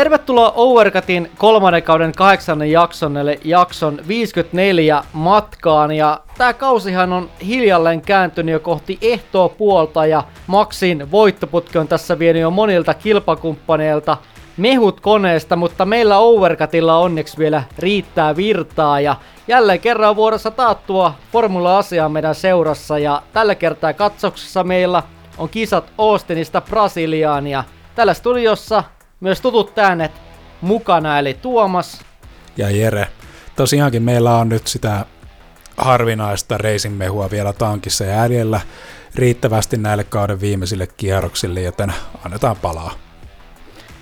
Tervetuloa Overcutin kolmannen kauden kahdeksannen jakson, eli jakson 54 matkaan. Ja tää kausihan on hiljalleen kääntynyt jo kohti ehtoa puolta ja Maxin voittoputki on tässä vienyt jo monilta kilpakumppaneilta mehut koneesta, mutta meillä Overcutilla onneksi vielä riittää virtaa ja jälleen kerran vuorossa taattua formula-asiaa meidän seurassa ja tällä kertaa katsauksessa meillä on kisat Austinista Brasiliaan ja tällä studiossa myös tutut äänet mukana, eli Tuomas. Ja Jere. Tosiaankin meillä on nyt sitä harvinaista reisinmehua vielä tankissa jäljellä riittävästi näille kauden viimeisille kierroksille, joten annetaan palaa.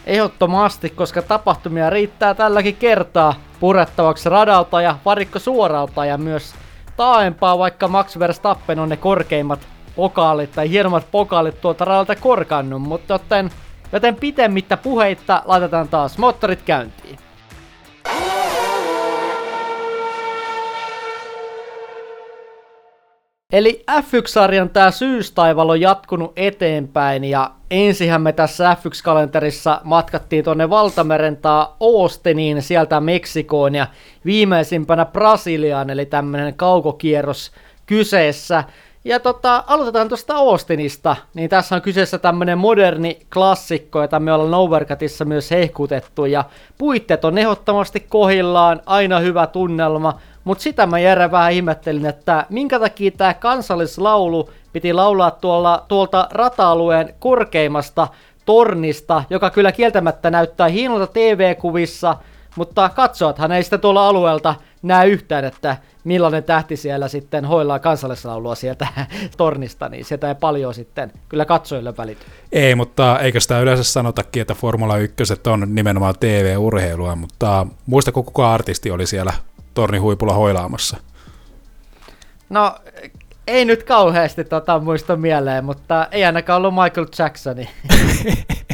Ehdottomasti, koska tapahtumia riittää tälläkin kertaa purettavaksi radalta ja varikko suoralta ja myös taaempaa, vaikka Max Verstappen on ne korkeimmat pokaalit tai hienommat pokaalit tuolta radalta korkannut, mutta joten Joten pitemmittä puheitta laitetaan taas moottorit käyntiin. Eli F1-sarjan tämä syystaival on jatkunut eteenpäin ja ensihän me tässä F1-kalenterissa matkattiin tuonne Valtameren tai Austiniin sieltä Meksikoon ja viimeisimpänä Brasiliaan, eli tämmöinen kaukokierros kyseessä. Ja tota, aloitetaan tuosta Austinista, niin tässä on kyseessä tämmönen moderni klassikko, jota me ollaan Overcutissa myös hehkutettu, ja puitteet on ehdottomasti kohillaan, aina hyvä tunnelma, mutta sitä mä Jere vähän ihmettelin, että minkä takia tämä kansallislaulu piti laulaa tuolla, tuolta rata-alueen korkeimmasta tornista, joka kyllä kieltämättä näyttää hienolta TV-kuvissa, mutta katsojathan ei sitä tuolla alueelta näe yhtään, että millainen tähti siellä sitten hoilaa kansallislaulua sieltä tornista, niin sieltä ei paljon sitten kyllä katsojille välity. Ei, mutta eikö sitä yleensä sanotakin, että Formula 1 on nimenomaan TV-urheilua, mutta muista kuka artisti oli siellä tornin huipulla hoilaamassa? No, ei nyt kauheasti tota muista mieleen, mutta ei ainakaan ollut Michael Jacksoni.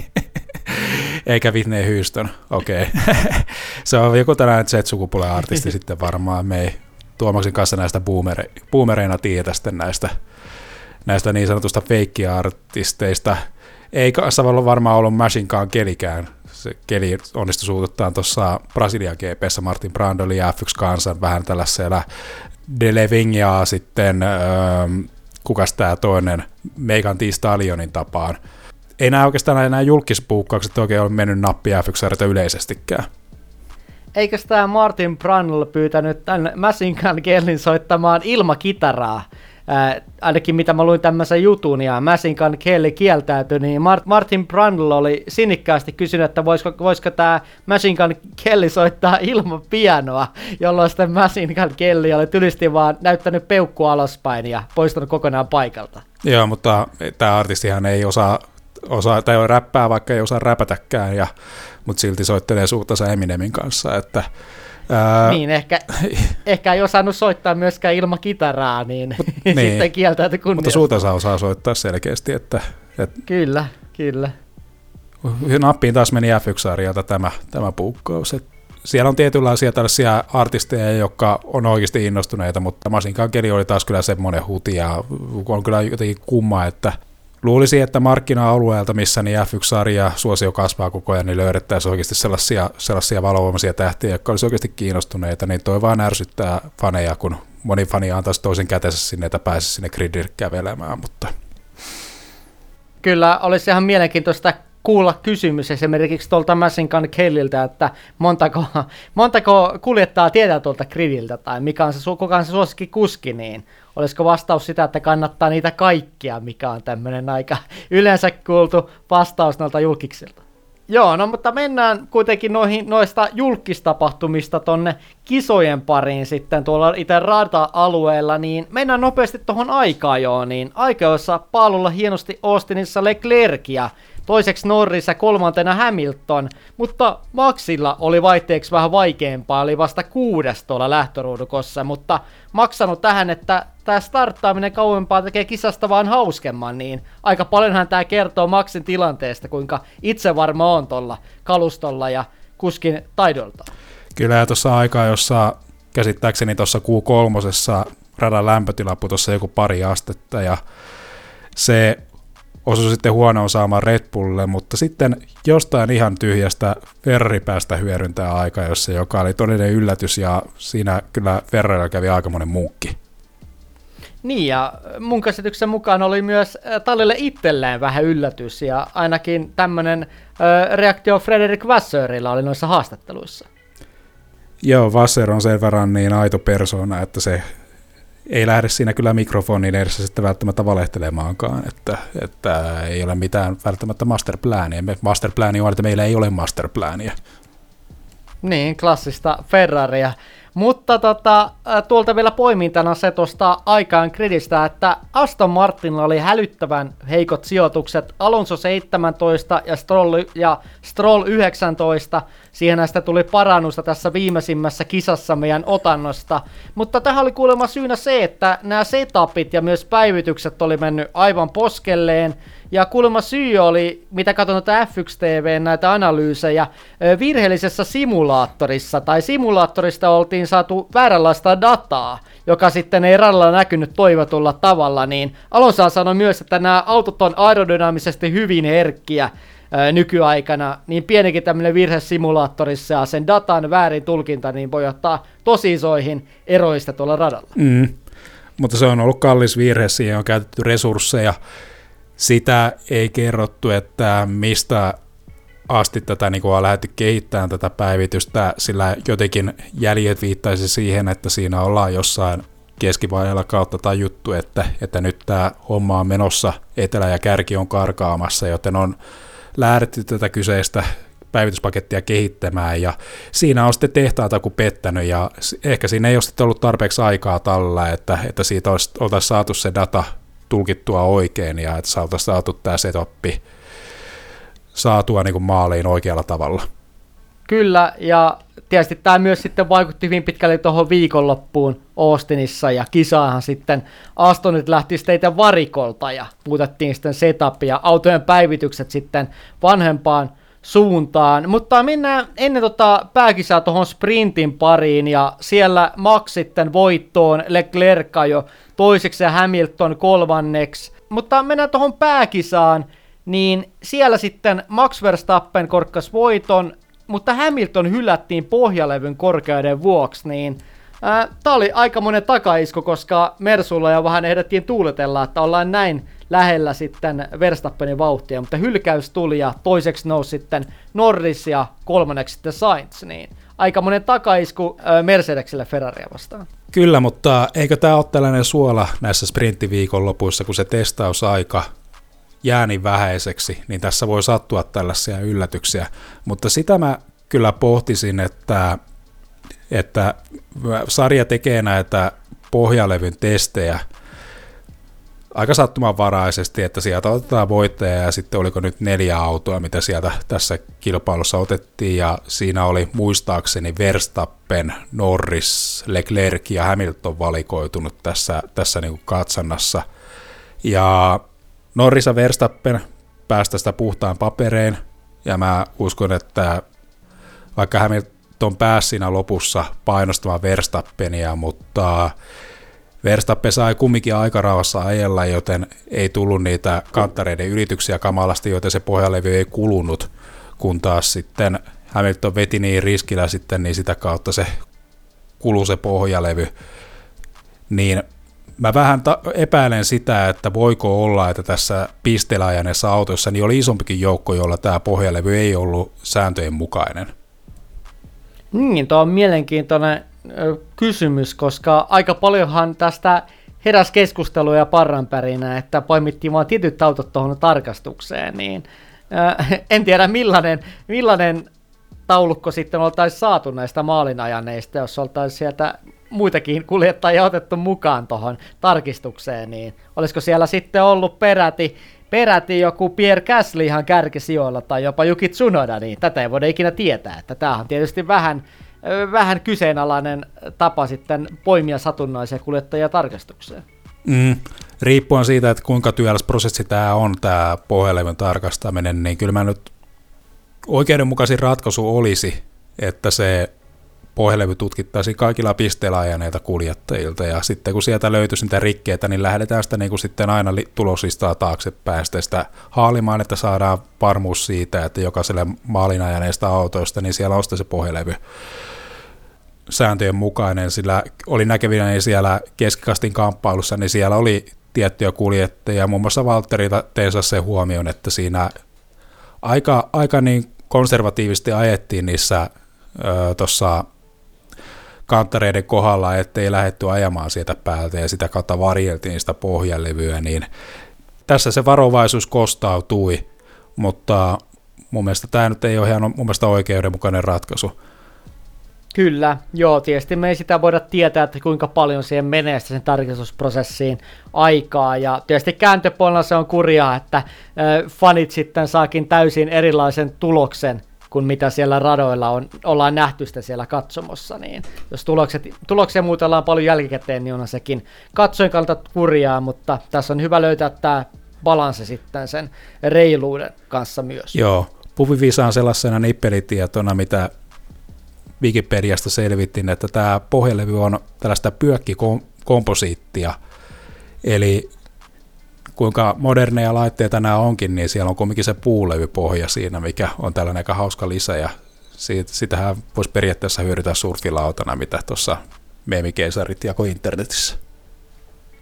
Eikä Whitney Houston, okei. Okay. se on joku tällainen Z-sukupuolen artisti sitten varmaan. Me ei Tuomaksen kanssa näistä boomere, boomereina tiedä sitten näistä, näistä niin sanotusta feikkiartisteista. Ei kanssa varmaan ollut Machinkaan kelikään. Se keli onnistui suututtaa tuossa Brasilian GPssä Martin Brandoli ja F1 kansan vähän tällaisella Delevingia sitten, öö, kukas tämä toinen, Megan Thee Stallionin tapaan. Ei nämä oikeastaan nämä julkispuukkaukset oikein ole mennyt nappia F1 yleisestikään eikö tämä Martin Brannell pyytänyt tämän Masinkan Kellin soittamaan ilmakitaraa? Äh, ainakin mitä mä luin tämmöisen jutun ja Masinkan Kelly kieltäytyi, niin Martin Brundle oli sinnikkäästi kysynyt, että voisiko, voisiko tämä Masinkan Kelly soittaa ilman pianoa, jolloin sitten Masinkan Kelly oli tylisti vaan näyttänyt peukku alaspäin ja poistunut kokonaan paikalta. Joo, mutta tämä artistihan ei osaa, osaa tai räppää, vaikka ei osaa räpätäkään, ja mutta silti soittelee suutansa Eminemin kanssa, että Ää... Niin, ehkä, ehkä ei osannut soittaa myöskään ilman kitaraa, niin, niin. sitten kieltäytyi kunniasta. Mutta suutansa osaa soittaa selkeästi, että... että kyllä, kyllä. Nappiin taas meni F1-sarjalta tämä, tämä puukkaus. Et siellä on tietynlaisia tällaisia artisteja, jotka on oikeasti innostuneita, mutta Masinkaan keli oli taas kyllä semmoinen huti ja on kyllä jotenkin kumma, että luulisi, että markkina-alueelta, missä niin F1-sarja suosio kasvaa koko ajan, niin löydettäisiin oikeasti sellaisia, sellaisia valovoimaisia tähtiä, jotka olisi oikeasti kiinnostuneita, niin toi vaan ärsyttää faneja, kun moni fani antaisi toisen kätensä sinne, että pääsisi sinne gridille kävelemään, mutta... Kyllä, olisi ihan mielenkiintoista kuulla kysymys esimerkiksi tuolta Massinkan Kelliltä, että montako, montako kuljettaa tietää tuolta gridiltä tai mikä on se, kuka on se suosikki kuski, niin olisiko vastaus sitä, että kannattaa niitä kaikkia, mikä on tämmöinen aika yleensä kuultu vastaus noilta julkiksilta. Joo, no mutta mennään kuitenkin noihin, noista julkistapahtumista tonne kisojen pariin sitten tuolla itse rata-alueella, niin mennään nopeasti tuohon aikaan joo, niin aika, jossa paalulla hienosti Austinissa Leclercia toiseksi Norris ja kolmantena Hamilton, mutta Maxilla oli vaihteeksi vähän vaikeampaa, oli vasta kuudes tuolla lähtöruudukossa, mutta maksanut tähän, että tämä starttaaminen kauempaa tekee kisasta vaan hauskemman, niin aika paljonhan tämä kertoo Maxin tilanteesta, kuinka itse varma on tuolla kalustolla ja kuskin taidolta. Kyllä, ja tuossa aikaa, jossa käsittääkseni tuossa Q3 radan lämpötila putosi joku pari astetta, ja se osui sitten huonoon saamaan Red Bullille, mutta sitten jostain ihan tyhjästä Ferrari päästä hyödyntää aika, jossa joka oli todellinen yllätys, ja siinä kyllä Ferrarilla kävi aikamoinen munkki. Niin, ja mun käsityksen mukaan oli myös äh, Tallille itselleen vähän yllätys, ja ainakin tämmöinen äh, reaktio Frederik Vassörilla oli noissa haastatteluissa. Joo, Vasser on sen verran niin aito persona, että se ei lähde siinä kyllä mikrofonin edessä sitten välttämättä valehtelemaankaan, että, että ei ole mitään välttämättä masterplania. Masterplani on, että meillä ei ole masterplania. Niin, klassista Ferraria. Mutta tota, tuolta vielä poimintana se tuosta aikaan kredistä, että Aston Martinilla oli hälyttävän heikot sijoitukset. Alonso 17 ja Stroll, ja Stroll 19. Siihen näistä tuli parannusta tässä viimeisimmässä kisassa meidän otannosta. Mutta tähän oli kuulemma syynä se, että nämä setupit ja myös päivitykset oli mennyt aivan poskelleen. Ja kuulemma syy oli, mitä katson noita F1 TV näitä analyysejä, virheellisessä simulaattorissa tai simulaattorista oltiin saatu vääränlaista dataa, joka sitten ei radalla näkynyt toivotulla tavalla, niin Alonso sanoi myös, että nämä autot on aerodynaamisesti hyvin herkkiä nykyaikana, niin pienikin tämmöinen virhe simulaattorissa ja sen datan väärin tulkinta, niin voi ottaa tosi isoihin eroista tuolla radalla. Mm. Mutta se on ollut kallis virhe, siihen on käytetty resursseja, sitä ei kerrottu, että mistä asti tätä niin on lähdetty kehittämään tätä päivitystä, sillä jotenkin jäljet viittaisi siihen, että siinä ollaan jossain keskivaiheella kautta tajuttu, että, että nyt tämä homma on menossa, etelä ja kärki on karkaamassa, joten on lähdetty tätä kyseistä päivityspakettia kehittämään. Ja siinä on sitten tehtaata kuin pettänyt ja ehkä siinä ei ole sitten ollut tarpeeksi aikaa tällä, että, että siitä olisi, oltaisiin saatu se data tulkittua oikein ja että saataisiin saatu tämä setoppi saatua niin kuin maaliin oikealla tavalla. Kyllä, ja tietysti tämä myös sitten vaikutti hyvin pitkälle tuohon viikonloppuun Austinissa, ja kisaahan sitten Astonit lähti sitten varikolta, ja muutettiin sitten setupia, autojen päivitykset sitten vanhempaan suuntaan. Mutta mennään ennen tota pääkisaa tuohon sprintin pariin, ja siellä Max sitten voittoon, Leclerc jo toiseksi ja Hamilton kolmanneksi. Mutta mennään tuohon pääkisaan, niin siellä sitten Max Verstappen korkkas voiton, mutta Hamilton hylättiin pohjalevyn korkeuden vuoksi, niin Tämä oli aika monen takaisku, koska Mersulla jo vähän ehdettiin tuuletella, että ollaan näin lähellä sitten Verstappenin vauhtia, mutta hylkäys tuli ja toiseksi nousi sitten Norris ja kolmanneksi sitten Sainz, niin aika monen takaisku Mercedesille Ferraria vastaan. Kyllä, mutta eikö tämä ole tällainen suola näissä sprinttiviikon lopuissa, kun se testausaika jää niin vähäiseksi, niin tässä voi sattua tällaisia yllätyksiä. Mutta sitä mä kyllä pohtisin, että, että sarja tekee näitä pohjalevyn testejä – aika sattumanvaraisesti, että sieltä otetaan voittaja ja sitten oliko nyt neljä autoa, mitä sieltä tässä kilpailussa otettiin ja siinä oli muistaakseni Verstappen, Norris, Leclerc ja Hamilton valikoitunut tässä, tässä niin kuin katsannassa. Ja Norris ja Verstappen päästä sitä puhtaan papereen ja mä uskon, että vaikka Hamilton pääsi siinä lopussa painostamaan Verstappenia, mutta Verstappen sai kumminkin aikarauhassa ajella, joten ei tullut niitä kanttareiden ylityksiä kamalasti, joten se pohjalevy ei kulunut, kun taas sitten Hamilton veti niin riskillä sitten, niin sitä kautta se kulu se pohjalevy. Niin mä vähän ta- epäilen sitä, että voiko olla, että tässä pisteellä ajaneessa autossa niin oli isompikin joukko, jolla tämä pohjalevy ei ollut sääntöjen mukainen. Niin, tuo on mielenkiintoinen kysymys, koska aika paljonhan tästä heräs keskusteluja parranpärinä, että poimittiin vain tietyt autot tuohon tarkastukseen, niin en tiedä millainen, millainen taulukko sitten oltaisiin saatu näistä maalinajaneista, jos oltaisiin sieltä muitakin kuljettajia otettu mukaan tuohon tarkistukseen, niin olisiko siellä sitten ollut peräti, peräti joku Pierre Gasly ihan kärkisijoilla tai jopa Juki Tsunoda, niin tätä ei voida ikinä tietää, että tämä on tietysti vähän vähän kyseenalainen tapa sitten poimia satunnaisia kuljettajia tarkastukseen. Mm, riippuen siitä, että kuinka työläs prosessi tämä on, tämä pohjelevyn tarkastaminen, niin kyllä mä nyt oikeudenmukaisin ratkaisu olisi, että se pohjelevy tutkittaisiin kaikilla pisteillä ajaneilta kuljettajilta, ja sitten kun sieltä löytyisi niitä rikkeitä, niin lähdetään sitä niin kuin sitten aina tuloslistaa taaksepäin. Sitä haalimaan, että saadaan varmuus siitä, että jokaiselle maalin ajaneista autoista, niin siellä on se pohjelevy sääntöjen mukainen, sillä oli näkevinä niin siellä keskikastin kamppailussa, niin siellä oli tiettyjä kuljettajia, muun muassa Valtteri teensa se huomioon, että siinä aika, aika niin konservatiivisesti ajettiin niissä tuossa kanttareiden kohdalla, ettei lähetty ajamaan sieltä päältä ja sitä kautta varjeltiin sitä pohjalevyä, niin tässä se varovaisuus kostautui, mutta mun mielestä tämä nyt ei ole ihan mun mielestä oikeudenmukainen ratkaisu. Kyllä, joo, tietysti me ei sitä voida tietää, että kuinka paljon siihen menee sen tarkistusprosessiin aikaa, ja tietysti kääntöpuolella se on kurjaa, että fanit sitten saakin täysin erilaisen tuloksen kuin mitä siellä radoilla on, ollaan nähty sitä siellä katsomossa, niin jos tulokset, tuloksia muutellaan paljon jälkikäteen, niin on sekin katsoin kannalta kurjaa, mutta tässä on hyvä löytää tämä balanssi sitten sen reiluuden kanssa myös. Joo, Puvivisa on sellaisena nippelitietona, mitä Wikipediasta selvittiin, että tämä pohjalevy on tällaista pyökkikomposiittia, eli kuinka moderneja laitteita nämä onkin, niin siellä on kuitenkin se puulevypohja siinä, mikä on tällainen aika hauska lisä, ja siitä, sitähän voisi periaatteessa hyödyntää surfilautana, mitä tuossa meemikeisarit jako internetissä.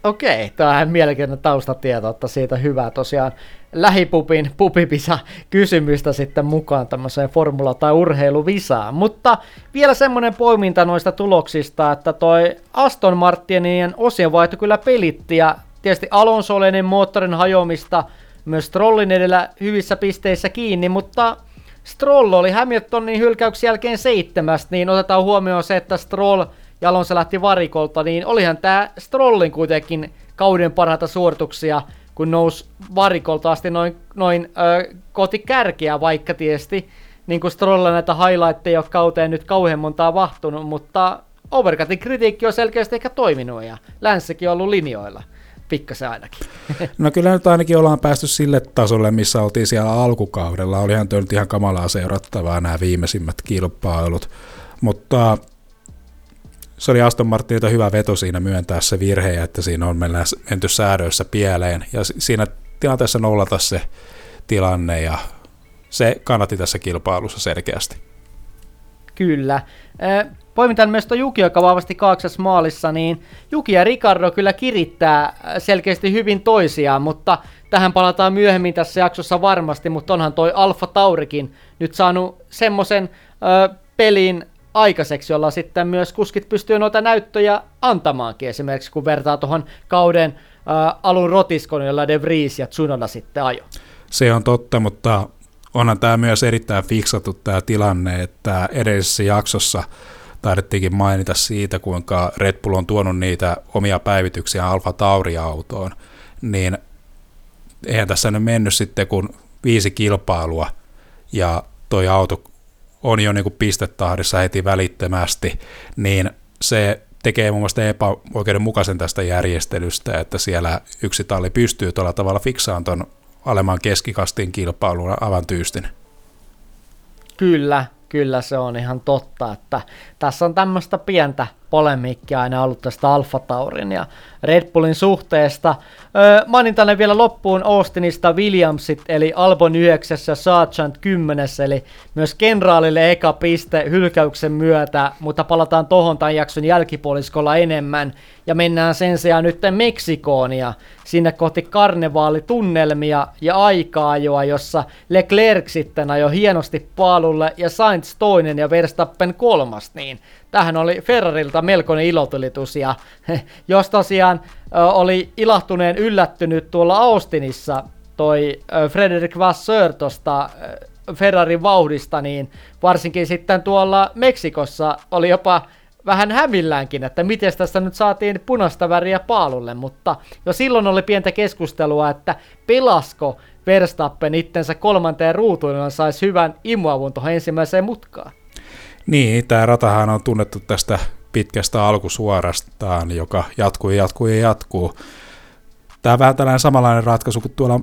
Okei, tämä on mielenkiintoinen taustatieto, että siitä hyvää tosiaan lähipupin pupipisa kysymystä sitten mukaan tämmöiseen formula- tai urheiluvisaan. Mutta vielä semmoinen poiminta noista tuloksista, että toi Aston Martinien osionvaihto kyllä pelitti ja tietysti Alonso oli moottorin hajoamista myös Strollin edellä hyvissä pisteissä kiinni, mutta Stroll oli Hamiltonin hylkäyksen jälkeen seitsemästä, niin otetaan huomioon se, että Stroll ja Alonso lähti varikolta, niin olihan tämä Strollin kuitenkin kauden parhaita suorituksia, kun nousi varikolta asti noin, noin ö, koti kärkeä, vaikka tietysti niin kuin Strolla näitä highlightteja ole kauteen nyt kauhean montaa vahtunut, mutta Overcutin kritiikki on selkeästi ehkä toiminut ja Länssäkin on ollut linjoilla pikkasen ainakin. No kyllä nyt ainakin ollaan päästy sille tasolle, missä oltiin siellä alkukaudella. Olihan tuo nyt ihan kamalaa seurattavaa nämä viimeisimmät kilpailut. Mutta se oli Aston Martinilta hyvä veto siinä myöntää se virhe, että siinä on menty säädöissä pieleen. Ja siinä tilanteessa nollata se tilanne ja se kannatti tässä kilpailussa selkeästi. Kyllä poimintaan myös tuo Juki, joka vahvasti kaaksas maalissa, niin Juki ja Ricardo kyllä kirittää äh, selkeästi hyvin toisiaan, mutta tähän palataan myöhemmin tässä jaksossa varmasti, mutta onhan toi Alfa Taurikin nyt saanut semmoisen äh, pelin aikaiseksi, jolla sitten myös kuskit pystyy noita näyttöjä antamaankin, esimerkiksi kun vertaa tuohon kauden äh, alun rotiskon, jolla De Vries ja Tsunoda sitten ajo. Se on totta, mutta onhan tämä myös erittäin fiksattu tämä tilanne, että edellisessä jaksossa taidettiinkin mainita siitä, kuinka Red Bull on tuonut niitä omia päivityksiä Alfa Tauri-autoon, niin eihän tässä nyt mennyt sitten kun viisi kilpailua ja toi auto on jo niin kuin pistetahdissa heti välittömästi, niin se tekee mun mielestä epäoikeudenmukaisen tästä järjestelystä, että siellä yksi talli pystyy tuolla tavalla fiksaan tuon alemman keskikastin kilpailun aivan tyystin. Kyllä, kyllä se on ihan totta, että tässä on tämmöistä pientä polemiikkia aina ollut tästä Alfa Taurin ja Red Bullin suhteesta. Öö, mainin tänne vielä loppuun Austinista Williamsit, eli Albon 9 ja Sargent 10, eli myös kenraalille eka piste hylkäyksen myötä, mutta palataan tohon tämän jakson jälkipuoliskolla enemmän. Ja mennään sen sijaan nyt Meksikoon ja sinne kohti karnevaalitunnelmia ja aika-ajoa, jossa Leclerc sitten ajoi hienosti paalulle ja Sainz toinen ja Verstappen kolmas, niin tähän oli Ferrarilta melkoinen ilotulitus ja jos tosiaan oli ilahtuneen yllättynyt tuolla Austinissa toi Frederick Vasseur tuosta Ferrarin vauhdista, niin varsinkin sitten tuolla Meksikossa oli jopa vähän hämilläänkin, että miten tässä nyt saatiin punaista väriä paalulle, mutta jo silloin oli pientä keskustelua, että pelasko Verstappen itsensä kolmanteen ruutuun, saisi hyvän imuavun tuohon ensimmäiseen mutkaan. Niin, tämä ratahan on tunnettu tästä pitkästä alkusuorastaan, joka jatkuu ja jatkuu ja jatkuu. Tämä on vähän tällainen samanlainen ratkaisu kuin tuolla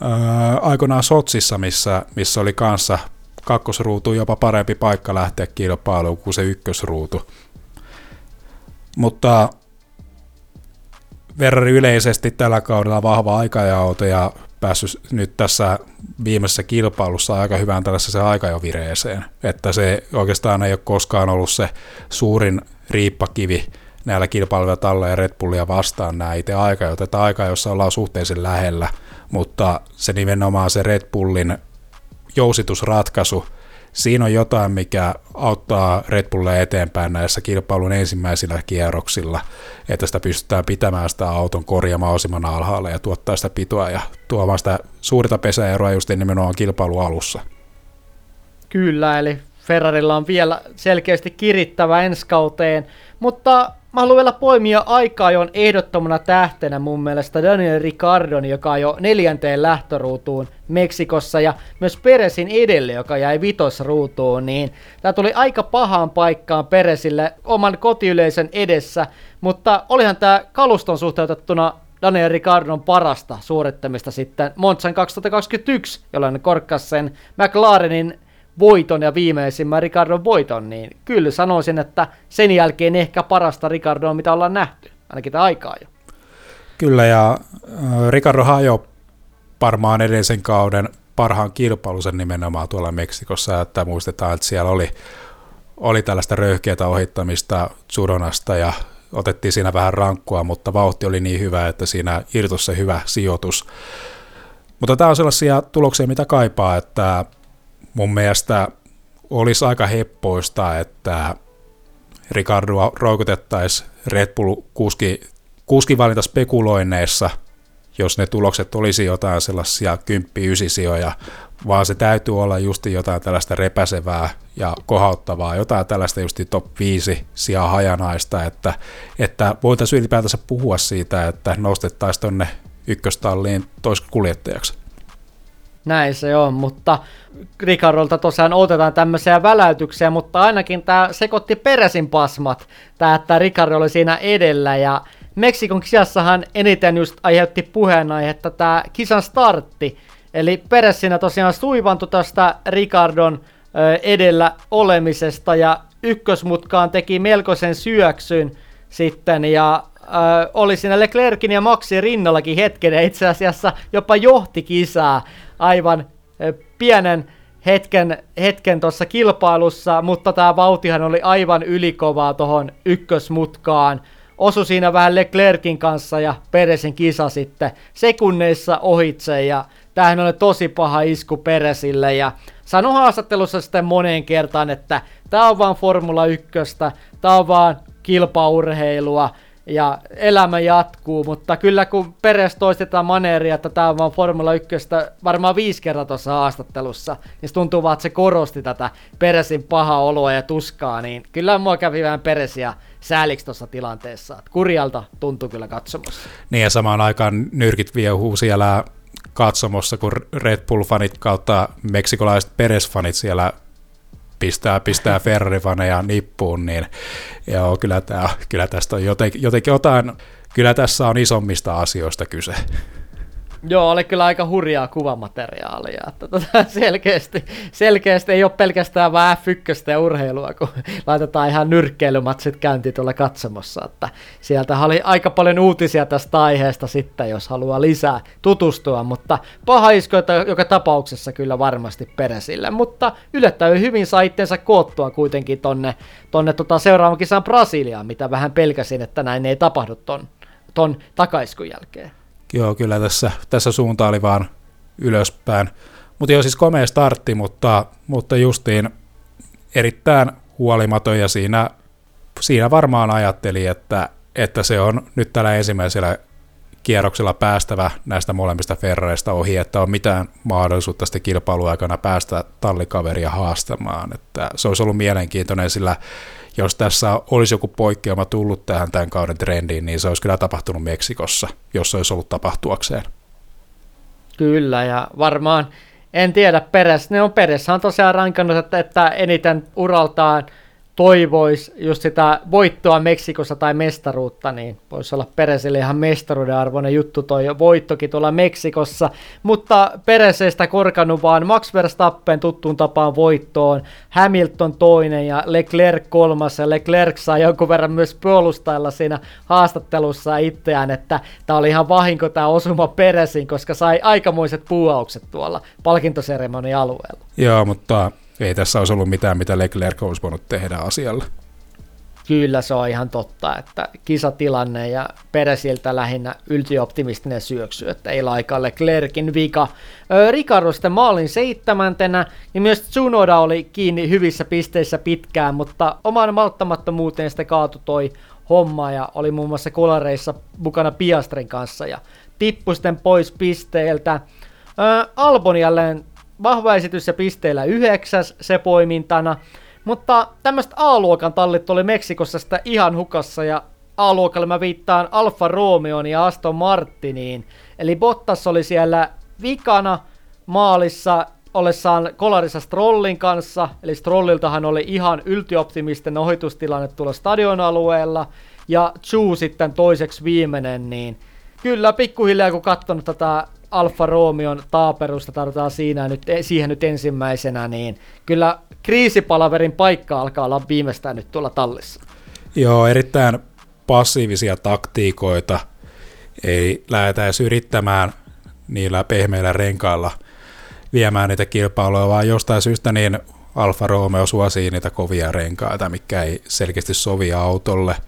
ää, aikoinaan Sotsissa, missä, missä oli kanssa kakkosruutu jopa parempi paikka lähteä kilpailuun kuin se ykkösruutu. Mutta Ferrari yleisesti tällä kaudella vahva aikajaoto ja päässyt nyt tässä viimeisessä kilpailussa aika hyvään tällaiseen aikajovireeseen, että se oikeastaan ei ole koskaan ollut se suurin riippakivi näillä kilpailuilla Talle ja Red Bullia vastaan nämä itse aika, että aika, jossa ollaan suhteellisen lähellä, mutta se nimenomaan se Red Bullin jousitusratkaisu, siinä on jotain, mikä auttaa Red Bullia eteenpäin näissä kilpailun ensimmäisillä kierroksilla, että sitä pystytään pitämään sitä auton korjaamaan osimman alhaalle ja tuottaa sitä pitoa ja tuomaan sitä suurta pesäeroa just nimenomaan kilpailu alussa. Kyllä, eli Ferrarilla on vielä selkeästi kirittävä ensi kauteen, mutta mä haluan vielä poimia aikaa jo ehdottomana tähtenä mun mielestä Daniel Ricardon, joka jo neljänteen lähtöruutuun Meksikossa ja myös Peresin edelle, joka jäi vitosruutuun, niin tämä tuli aika pahaan paikkaan Peresille oman kotiyleisön edessä, mutta olihan tämä kaluston suhteutettuna Daniel Ricardon parasta suorittamista sitten Monzan 2021, jolloin korkkasi sen McLarenin voiton ja viimeisimmän Ricardon voiton, niin kyllä sanoisin, että sen jälkeen ehkä parasta Ricardoa, mitä ollaan nähty, ainakin tämä aikaa jo. Kyllä, ja äh, Ricardo hajo varmaan edellisen kauden parhaan kilpailusen nimenomaan tuolla Meksikossa, että muistetaan, että siellä oli, oli tällaista röyhkeätä ohittamista Suronasta ja otettiin siinä vähän rankkua, mutta vauhti oli niin hyvä, että siinä irtosi se hyvä sijoitus. Mutta tämä on sellaisia tuloksia, mitä kaipaa, että mun mielestä olisi aika heppoista, että Ricardoa roikotettaisiin Red Bull kuski, kuskivalinta spekuloinneissa, jos ne tulokset olisi jotain sellaisia 10-9 sijoja, vaan se täytyy olla justi jotain tällaista repäsevää ja kohauttavaa, jotain tällaista justi top 5 sijaa hajanaista, että, että voitaisiin ylipäätänsä puhua siitä, että nostettaisiin tonne ykköstalliin toiskuljettajaksi. Näin se on, mutta Ricardolta tosiaan otetaan tämmöisiä väläytyksiä, mutta ainakin tämä sekoitti peräsin pasmat, tämä, että Ricardo oli siinä edellä. Ja Meksikon kisassahan eniten just aiheutti puheenaihetta tämä kisan startti, eli peräs siinä tosiaan suivantui tästä Ricardon edellä olemisesta ja ykkösmutkaan teki melkoisen syöksyn sitten. Ja äh, oli siinä Leclerkin ja Maxin rinnallakin hetken ja itse asiassa jopa johti kisaa aivan pienen hetken, hetken tuossa kilpailussa, mutta tämä vauhtihan oli aivan ylikovaa tuohon ykkösmutkaan. Osu siinä vähän Leclerkin kanssa ja Peresin kisa sitten sekunneissa ohitse ja tämähän oli tosi paha isku Peresille ja sano haastattelussa sitten moneen kertaan, että tämä on vaan Formula 1, tämä on vaan kilpaurheilua, ja elämä jatkuu, mutta kyllä kun Peres toistetaan maneeria, että tämä on vaan Formula 1 varmaan viisi kertaa tuossa haastattelussa, niin tuntuu vaan, että se korosti tätä Peresin pahaa oloa ja tuskaa, niin kyllä mua kävi vähän Peresiä sääliksi tuossa tilanteessa. Että kurjalta tuntuu kyllä katsomossa. Niin ja samaan aikaan nyrkit viehuu siellä katsomossa, kun Red Bull-fanit kautta meksikolaiset Peres-fanit siellä pistää, pistää Ferrari-faneja nippuun, niin joo, kyllä, tää, kyllä tästä on jotenkin, jotenkin jotain, kyllä tässä on isommista asioista kyse. Joo, oli kyllä aika hurjaa kuvamateriaalia. Että tota, selkeästi, selkeästi ei ole pelkästään vaan F1 ja urheilua, kun laitetaan ihan nyrkkeilymatsit käyntiin tuolla katsomossa. Että sieltä oli aika paljon uutisia tästä aiheesta sitten, jos haluaa lisää tutustua, mutta paha isku, että joka tapauksessa kyllä varmasti peresille. Mutta yllättävän hyvin sai itseensä koottua kuitenkin tonne, tonne tota seuraavan kisan Brasiliaan, mitä vähän pelkäsin, että näin ei tapahdu ton, ton takaiskun jälkeen. Joo, kyllä tässä, tässä suunta oli vaan ylöspäin. Mutta joo, siis komea startti, mutta, mutta justiin erittäin huolimaton ja siinä, siinä varmaan ajatteli, että, että se on nyt tällä ensimmäisellä kierroksella päästävä näistä molemmista Ferrareista ohi, että on mitään mahdollisuutta sitten kilpailuaikana päästä tallikaveria haastamaan. Että se olisi ollut mielenkiintoinen, sillä jos tässä olisi joku poikkeama tullut tähän tämän kauden trendiin, niin se olisi kyllä tapahtunut Meksikossa, jos se olisi ollut tapahtuakseen. Kyllä, ja varmaan, en tiedä, Peres, ne on Peres on tosiaan rankannut, että, että eniten uraltaan toivoisi just sitä voittoa Meksikossa tai mestaruutta, niin voisi olla Peresille ihan mestaruuden arvoinen juttu toi voittokin tuolla Meksikossa, mutta Pereseistä korkannut vaan Max Verstappen tuttuun tapaan voittoon, Hamilton toinen ja Leclerc kolmas, ja Leclerc saa jonkun verran myös puolustailla siinä haastattelussa itseään, että tämä oli ihan vahinko tämä osuma Peresin, koska sai aikamoiset puuaukset tuolla palkintoseremoni alueella. Joo, mutta ei tässä olisi ollut mitään, mitä Leclerc olisi voinut tehdä asialla. Kyllä se on ihan totta, että kisatilanne ja Peresiltä lähinnä yltioptimistinen syöksy, että ei laika Leclerkin vika. Ricardo sitten maalin seitsemäntenä, ja myös Tsunoda oli kiinni hyvissä pisteissä pitkään, mutta oman malttamattomuuteen sitä kaatu toi homma ja oli muun muassa kolareissa mukana Piastrin kanssa ja tippui sitten pois pisteiltä. Albon jälleen vahva esitys ja pisteillä yhdeksäs se poimintana, mutta tämmöistä A-luokan tallit oli Meksikossa sitä ihan hukassa ja A-luokalle mä viittaan Alfa Romeon ja Aston Martiniin. Eli Bottas oli siellä vikana maalissa ollessaan kolarissa Strollin kanssa, eli Strolliltahan oli ihan yltioptimisten ohitustilanne tuolla stadion alueella, ja Chu sitten toiseksi viimeinen, niin kyllä pikkuhiljaa kun katsonut tätä Alfa Romeon taaperusta tarvitaan siinä nyt, e, siihen nyt ensimmäisenä, niin kyllä kriisipalaverin paikka alkaa olla viimeistään nyt tuolla tallissa. Joo, erittäin passiivisia taktiikoita. Ei lähdetä edes yrittämään niillä pehmeillä renkailla viemään niitä kilpailuja, vaan jostain syystä niin Alfa Romeo suosii niitä kovia renkaita, mikä ei selkeästi sovi autolle –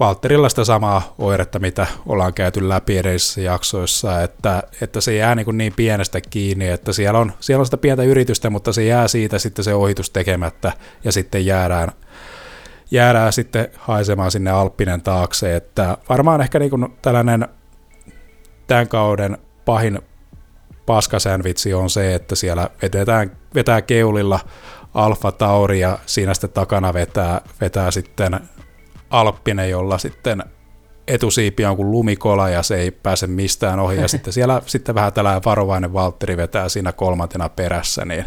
Valtterilla sitä samaa oiretta, mitä ollaan käyty läpi edellisissä jaksoissa, että, että se jää niin, niin pienestä kiinni, että siellä on, siellä on sitä pientä yritystä, mutta se jää siitä sitten se ohitus tekemättä ja sitten jäädään, jäädään sitten haisemaan sinne Alppinen taakse, että varmaan ehkä niin kuin tällainen tämän kauden pahin paskasänvitsi on se, että siellä vedetään, vetää keulilla Alfa Tauri ja siinä sitten takana vetää, vetää sitten Alppinen, jolla sitten etusiipi on kuin lumikola ja se ei pääse mistään ohi. Ja sitten siellä sitten vähän tällainen varovainen Valtteri vetää siinä kolmantena perässä, niin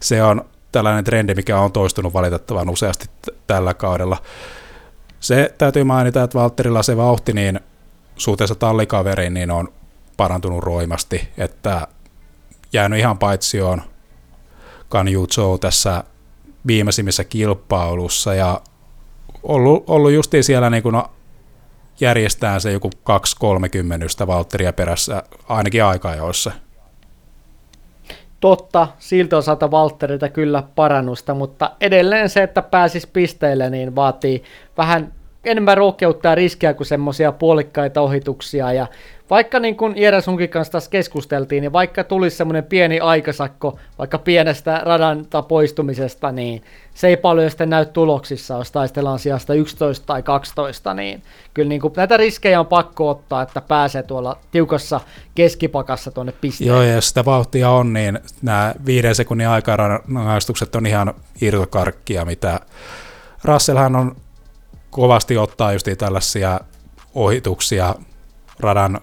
se on tällainen trendi, mikä on toistunut valitettavan useasti t- tällä kaudella. Se täytyy mainita, että Valtterilla se vauhti niin suhteessa tallikaveriin niin on parantunut roimasti, että jäänyt ihan paitsioon Kanju tässä viimeisimmissä kilpailussa ja ollut, ollut justiin siellä niin kuin järjestää se joku 2-30 Valtteria perässä ainakin aikajoissa. Totta, siltä osalta Valtterilta kyllä parannusta, mutta edelleen se, että pääsis pisteille, niin vaatii vähän enemmän rohkeutta ja riskiä kuin semmoisia puolikkaita ohituksia. Ja vaikka niin kuin Jere sunkin kanssa tässä keskusteltiin, niin vaikka tulisi semmoinen pieni aikasakko vaikka pienestä radan poistumisesta, niin se ei paljon sitten näy tuloksissa, jos taistellaan sijasta 11 tai 12, niin kyllä niin kuin näitä riskejä on pakko ottaa, että pääsee tuolla tiukassa keskipakassa tuonne pisteen. Joo, ja jos sitä vauhtia on, niin nämä viiden sekunnin aikarangaistukset on ihan irtokarkkia, mitä Russellhan on kovasti ottaa just tällaisia ohituksia radan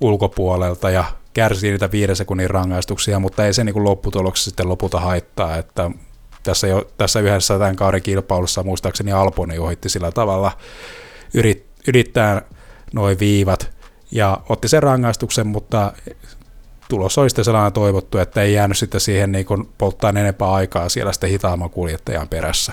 ulkopuolelta ja kärsii niitä viiden sekunnin rangaistuksia, mutta ei se niin lopputuloksessa sitten lopulta haittaa, että tässä, jo, tässä yhdessä tämän kauden kilpailussa muistaakseni Alponi ohitti sillä tavalla yrit, yrittää noin viivat ja otti sen rangaistuksen, mutta tulos oli sitten sellainen toivottu, että ei jäänyt sitten siihen niin polttaa enempää aikaa siellä sitten hitaamman kuljettajan perässä.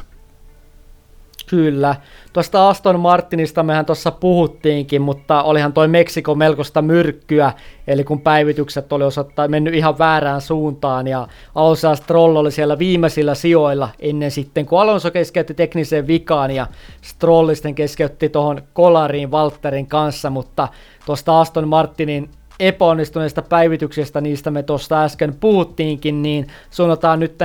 Kyllä. Tuosta Aston Martinista mehän tuossa puhuttiinkin, mutta olihan toi Meksiko melkoista myrkkyä, eli kun päivitykset oli osoittaa mennyt ihan väärään suuntaan, ja Alonso Stroll oli siellä viimeisillä sijoilla ennen sitten, kun Alonso keskeytti tekniseen vikaan, ja Stroll sitten keskeytti tuohon kolariin Walterin kanssa, mutta tuosta Aston Martinin epäonnistuneista päivityksestä, niistä me tuosta äsken puhuttiinkin, niin suunnataan nyt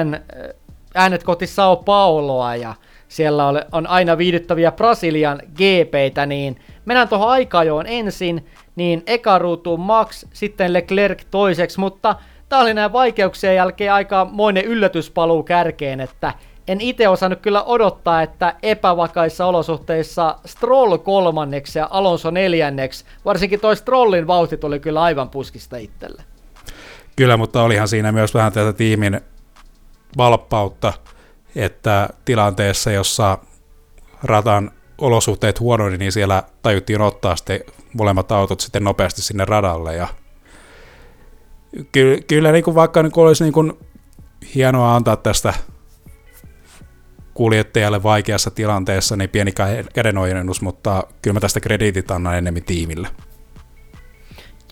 äänet kohti Sao Pauloa, ja siellä on aina viihdyttäviä Brasilian GPitä, niin mennään tuohon aikajoon ensin, niin eka ruutuun Max, sitten Leclerc toiseksi, mutta tää oli näin vaikeuksien jälkeen aika moinen yllätyspaluu kärkeen, että en itse osannut kyllä odottaa, että epävakaissa olosuhteissa Stroll kolmanneksi ja Alonso neljänneksi, varsinkin toi Strollin vauhti tuli kyllä aivan puskista itselle. Kyllä, mutta olihan siinä myös vähän tätä tiimin valppautta – että tilanteessa, jossa ratan olosuhteet huononi, niin siellä tajuttiin ottaa sitten molemmat autot sitten nopeasti sinne radalle ja kyllä, kyllä niin kuin vaikka niin kuin olisi niin kuin hienoa antaa tästä kuljettajalle vaikeassa tilanteessa niin pieni kädenojennus, mutta kyllä mä tästä krediitit annan enemmän tiimille.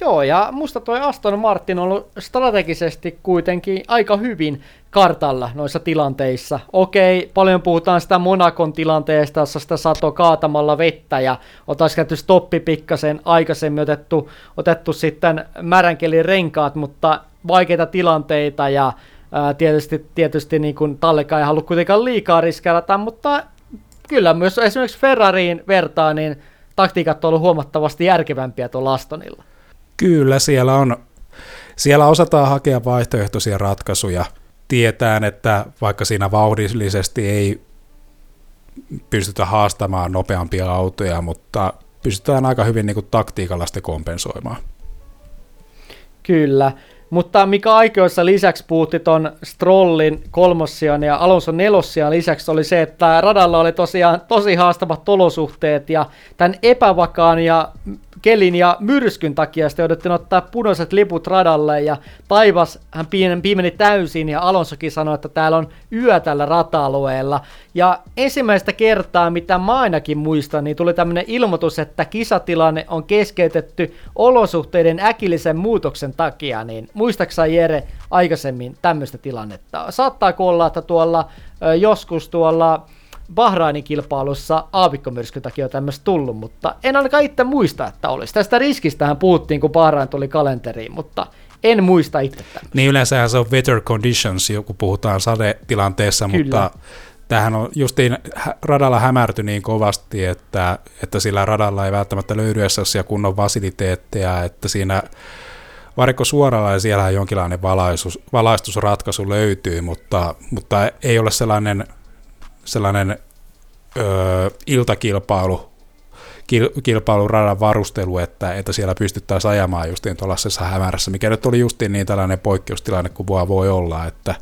Joo, ja musta toi Aston Martin on ollut strategisesti kuitenkin aika hyvin kartalla noissa tilanteissa. Okei, paljon puhutaan sitä Monakon tilanteesta, jossa sitä sato kaatamalla vettä ja oltaisiin käyty stoppi pikkasen aikaisemmin otettu, otettu sitten märänkelin renkaat, mutta vaikeita tilanteita ja ää, tietysti, tietysti niin kuin Tallekaan ei halua kuitenkaan liikaa riskeerata, mutta kyllä myös esimerkiksi Ferrariin vertaa, niin taktiikat on ollut huomattavasti järkevämpiä tuolla Astonilla. Kyllä, siellä on, siellä osataan hakea vaihtoehtoisia ratkaisuja. Tietään, että vaikka siinä vauhdillisesti ei pystytä haastamaan nopeampia autoja, mutta pystytään aika hyvin niin kuin taktiikalla sitten kompensoimaan. Kyllä, mutta mikä aikoissa lisäksi puhutti ton Strollin kolmossian ja Alonson nelossian lisäksi oli se, että radalla oli tosiaan tosi haastavat olosuhteet ja tämän epävakaan ja kelin ja myrskyn takia sitten jouduttiin ottaa punaiset liput radalle ja taivas hän piimeni täysin ja Alonsokin sanoi, että täällä on yö tällä rata-alueella. Ja ensimmäistä kertaa, mitä mä ainakin muistan, niin tuli tämmöinen ilmoitus, että kisatilanne on keskeytetty olosuhteiden äkillisen muutoksen takia, niin muistaksa Jere aikaisemmin tämmöistä tilannetta? Saattaako olla, että tuolla joskus tuolla Bahrainin kilpailussa aavikkomyrskyn takia on tämmöistä tullut, mutta en ainakaan itse muista, että olisi. Tästä riskistähän puhuttiin, kun Bahrain tuli kalenteriin, mutta en muista itse tämmöistä. Niin yleensä se on weather conditions, kun puhutaan sadetilanteessa, Kyllä. mutta tähän on justiin radalla hämärty niin kovasti, että, että sillä radalla ei välttämättä löydy edes kunnon fasiliteetteja, että siinä varikko suoralla ja siellä jonkinlainen valaistus, valaistusratkaisu löytyy, mutta, mutta ei ole sellainen sellainen ö, iltakilpailu, kil, kilpailuradan varustelu, että, että siellä pystyttäisiin ajamaan justiin tuollaisessa hämärässä, mikä nyt oli justiin niin tällainen poikkeustilanne kuin voi olla, että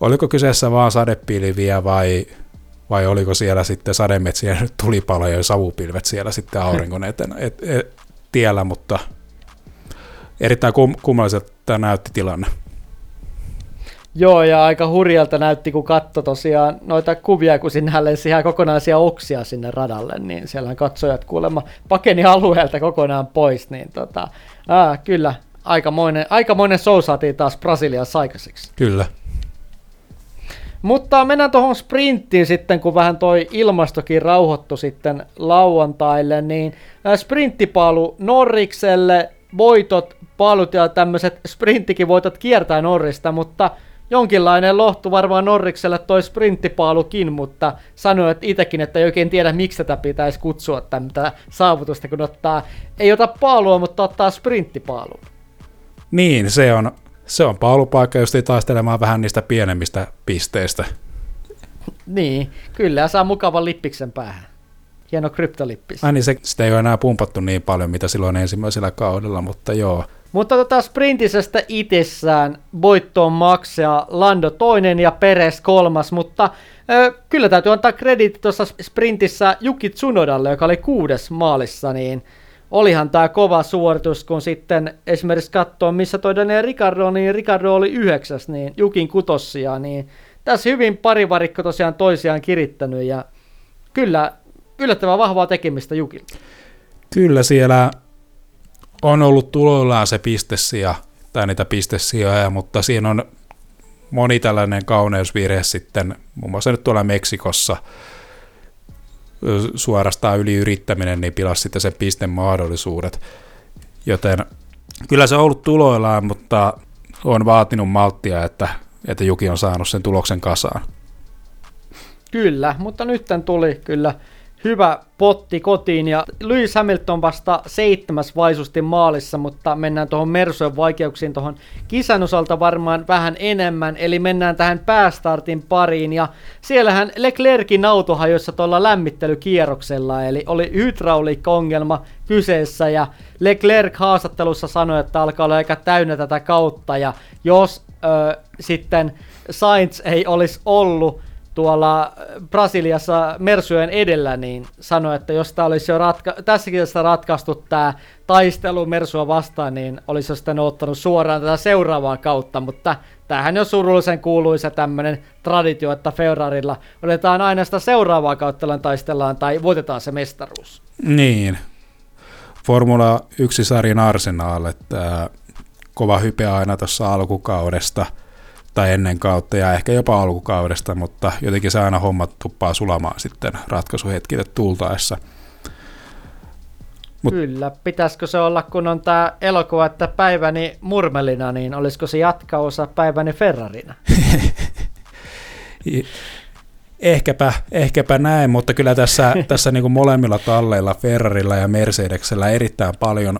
oliko kyseessä vaan sadepilviä vai, vai oliko siellä sitten sademetsiä tulipaloja ja savupilvet siellä sitten auringon eteen, et, et, tiellä, mutta erittäin kum, kummalliselta näytti tilanne. Joo, ja aika hurjalta näytti, kun katto tosiaan noita kuvia, kun sinne lensi ihan kokonaisia oksia sinne radalle, niin siellä katsojat kuulemma pakeni alueelta kokonaan pois, niin tota, ää, kyllä, aikamoinen, aikamoinen show saatiin taas Brasiliassa aikaiseksi. Kyllä. Mutta mennään tuohon sprinttiin sitten, kun vähän toi ilmastokin rauhoittu sitten lauantaille, niin sprinttipaalu Norrikselle, voitot, paalut ja tämmöiset sprinttikin voitot kiertää Norrista, mutta jonkinlainen lohtu varmaan Norrikselle toi sprinttipaalukin, mutta sanoit itsekin, että ei oikein tiedä, miksi tätä pitäisi kutsua tätä saavutusta, kun ottaa, ei ota paalua, mutta ottaa sprinttipaalua. Niin, se on, se on paalupaikka, ei taistelemaan vähän niistä pienemmistä pisteistä. niin, kyllä, saa mukavan lippiksen päähän. Hieno kryptolippis. Ai niin, se, sitä ei ole enää pumpattu niin paljon, mitä silloin ensimmäisellä kaudella, mutta joo. Mutta tota sprintisestä itsessään voittoon maksaa Lando toinen ja Peres kolmas, mutta ö, kyllä täytyy antaa krediitti tuossa sprintissä Juki Tsunodalle, joka oli kuudes maalissa, niin olihan tämä kova suoritus, kun sitten esimerkiksi katsoo, missä toi Daniel Ricardo, niin Ricardo oli yhdeksäs, niin Jukin kutossia, niin tässä hyvin pari varikko tosiaan toisiaan kirittänyt ja kyllä yllättävän vahvaa tekemistä Jukilta. Kyllä siellä on ollut tuloillaan se pistesija, tai niitä pistesijoja, mutta siinä on moni tällainen kauneusvirhe sitten, muun muassa nyt tuolla Meksikossa, suorastaan yliyrittäminen, niin pilasi sitten sen pisten mahdollisuudet. Joten kyllä se on ollut tuloillaan, mutta on vaatinut malttia, että, että Juki on saanut sen tuloksen kasaan. Kyllä, mutta nyt tuli kyllä hyvä potti kotiin. Ja Lewis Hamilton vasta seitsemäs vaisusti maalissa, mutta mennään tuohon Mersojen vaikeuksiin tuohon kisan osalta varmaan vähän enemmän, eli mennään tähän päästartin pariin. Ja siellähän Leclerkin auto hajoissa tuolla lämmittelykierroksella, eli oli hydrauliikka-ongelma kyseessä ja Leclerc haastattelussa sanoi, että alkaa olla aika täynnä tätä kautta. Ja jos ö, sitten Sainz ei olisi ollut tuolla Brasiliassa Mersujen edellä, niin sanoi, että jos tämä olisi jo ratka- tässäkin tässä ratkaistu tämä taistelu Mersua vastaan, niin olisi jo sitten ottanut suoraan tätä seuraavaa kautta, mutta tämähän on surullisen kuuluisa tämmöinen traditio, että Ferrarilla otetaan aina sitä seuraavaa kautta taistellaan tai voitetaan se mestaruus. Niin. Formula 1-sarjan arsenaal, että kova hype aina tuossa alkukaudesta – tai ennen kautta ja ehkä jopa alkukaudesta, mutta jotenkin se aina hommat tuppaa sulamaan sitten ratkaisuhetkille tultaessa. Mut, Kyllä, pitäisikö se olla, kun on tämä elokuva, että päiväni murmelina, niin olisiko se jatkaosa päiväni Ferrarina? ehkäpä, ehkäpä näin, mutta kyllä tässä, tässä niin kuin molemmilla talleilla, Ferrarilla ja Mercedeksellä erittäin paljon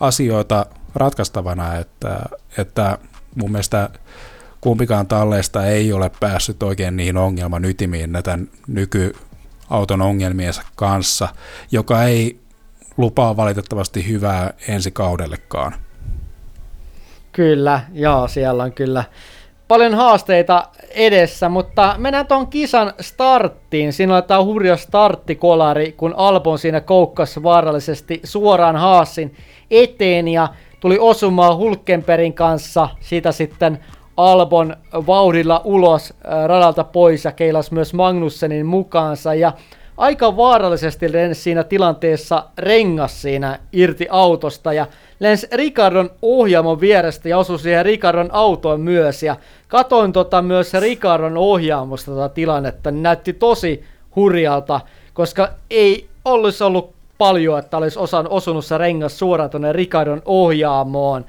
asioita ratkaistavana, että, että mun mielestä kumpikaan talleista ei ole päässyt oikein niihin ongelman ytimiin tämän nykyauton ongelmiensa kanssa, joka ei lupaa valitettavasti hyvää ensi kaudellekaan. Kyllä, joo, siellä on kyllä paljon haasteita edessä, mutta mennään tuon kisan starttiin. Siinä oli tämä hurja starttikolari, kun Albon siinä koukkasi vaarallisesti suoraan Haasin eteen ja tuli osumaan Hulkenperin kanssa. Siitä sitten Albon vauhdilla ulos äh, radalta pois ja keilas myös Magnussenin mukaansa. Ja aika vaarallisesti lensi siinä tilanteessa rengas siinä irti autosta. Ja lensi Ricardon ohjaamon vierestä ja osui siihen Ricardon autoon myös. Ja katoin tota myös Ricardon ohjaamosta tota tilannetta, niin näytti tosi hurjalta, koska ei olisi ollut paljon, että olisi osan osunut se rengas suoraan tuonne Ricardon ohjaamoon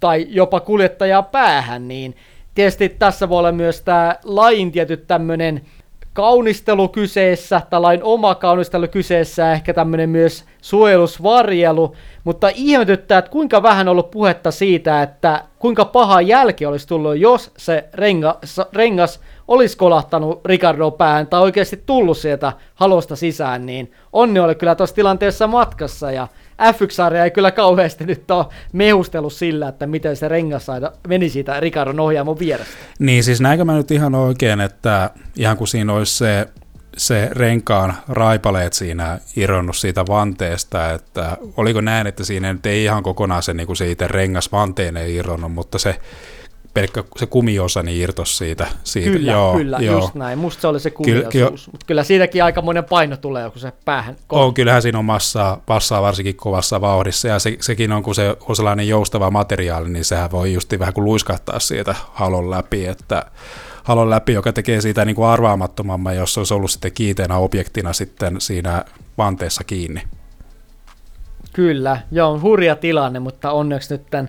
tai jopa kuljettajaa päähän, niin tietysti tässä voi olla myös tämä lain tietty tämmöinen kaunistelu kyseessä, tai lain oma kaunistelu kyseessä, ehkä tämmöinen myös suojelusvarjelu, mutta ihmetyttää, että kuinka vähän on ollut puhetta siitä, että kuinka paha jälki olisi tullut, jos se renga, rengas olisi kolahtanut Ricardo päähän tai oikeasti tullut sieltä halosta sisään, niin onni oli kyllä tuossa tilanteessa matkassa ja F1-sarja ei kyllä kauheasti nyt ole mehustellut sillä, että miten se rengas meni siitä Ricardon ohjaamon vierestä. Niin, siis näinkö mä nyt ihan oikein, että ihan kuin siinä olisi se, se renkaan raipaleet siinä irronnut siitä vanteesta, että oliko näin, että siinä nyt ei ihan kokonaan se, niin kuin se itse rengas vanteen ei irronnut, mutta se pelkkä se kumiosa niin irtos siitä. siitä. Kyllä, joo, kyllä, joo. just näin. Musta se oli se kumiosuus, Ky- mutta kyllä siitäkin aikamoinen paino tulee, kun se päähän On, kyllähän siinä on massaa, massaa varsinkin kovassa vauhdissa, ja se, sekin on, kun se on sellainen joustava materiaali, niin sehän voi just vähän kuin luiskahtaa siitä halon läpi, että halon läpi, joka tekee siitä niin kuin arvaamattomamman, jos se olisi ollut sitten kiiteenä objektina sitten siinä vanteessa kiinni. Kyllä, joo, hurja tilanne, mutta onneksi nyt tämän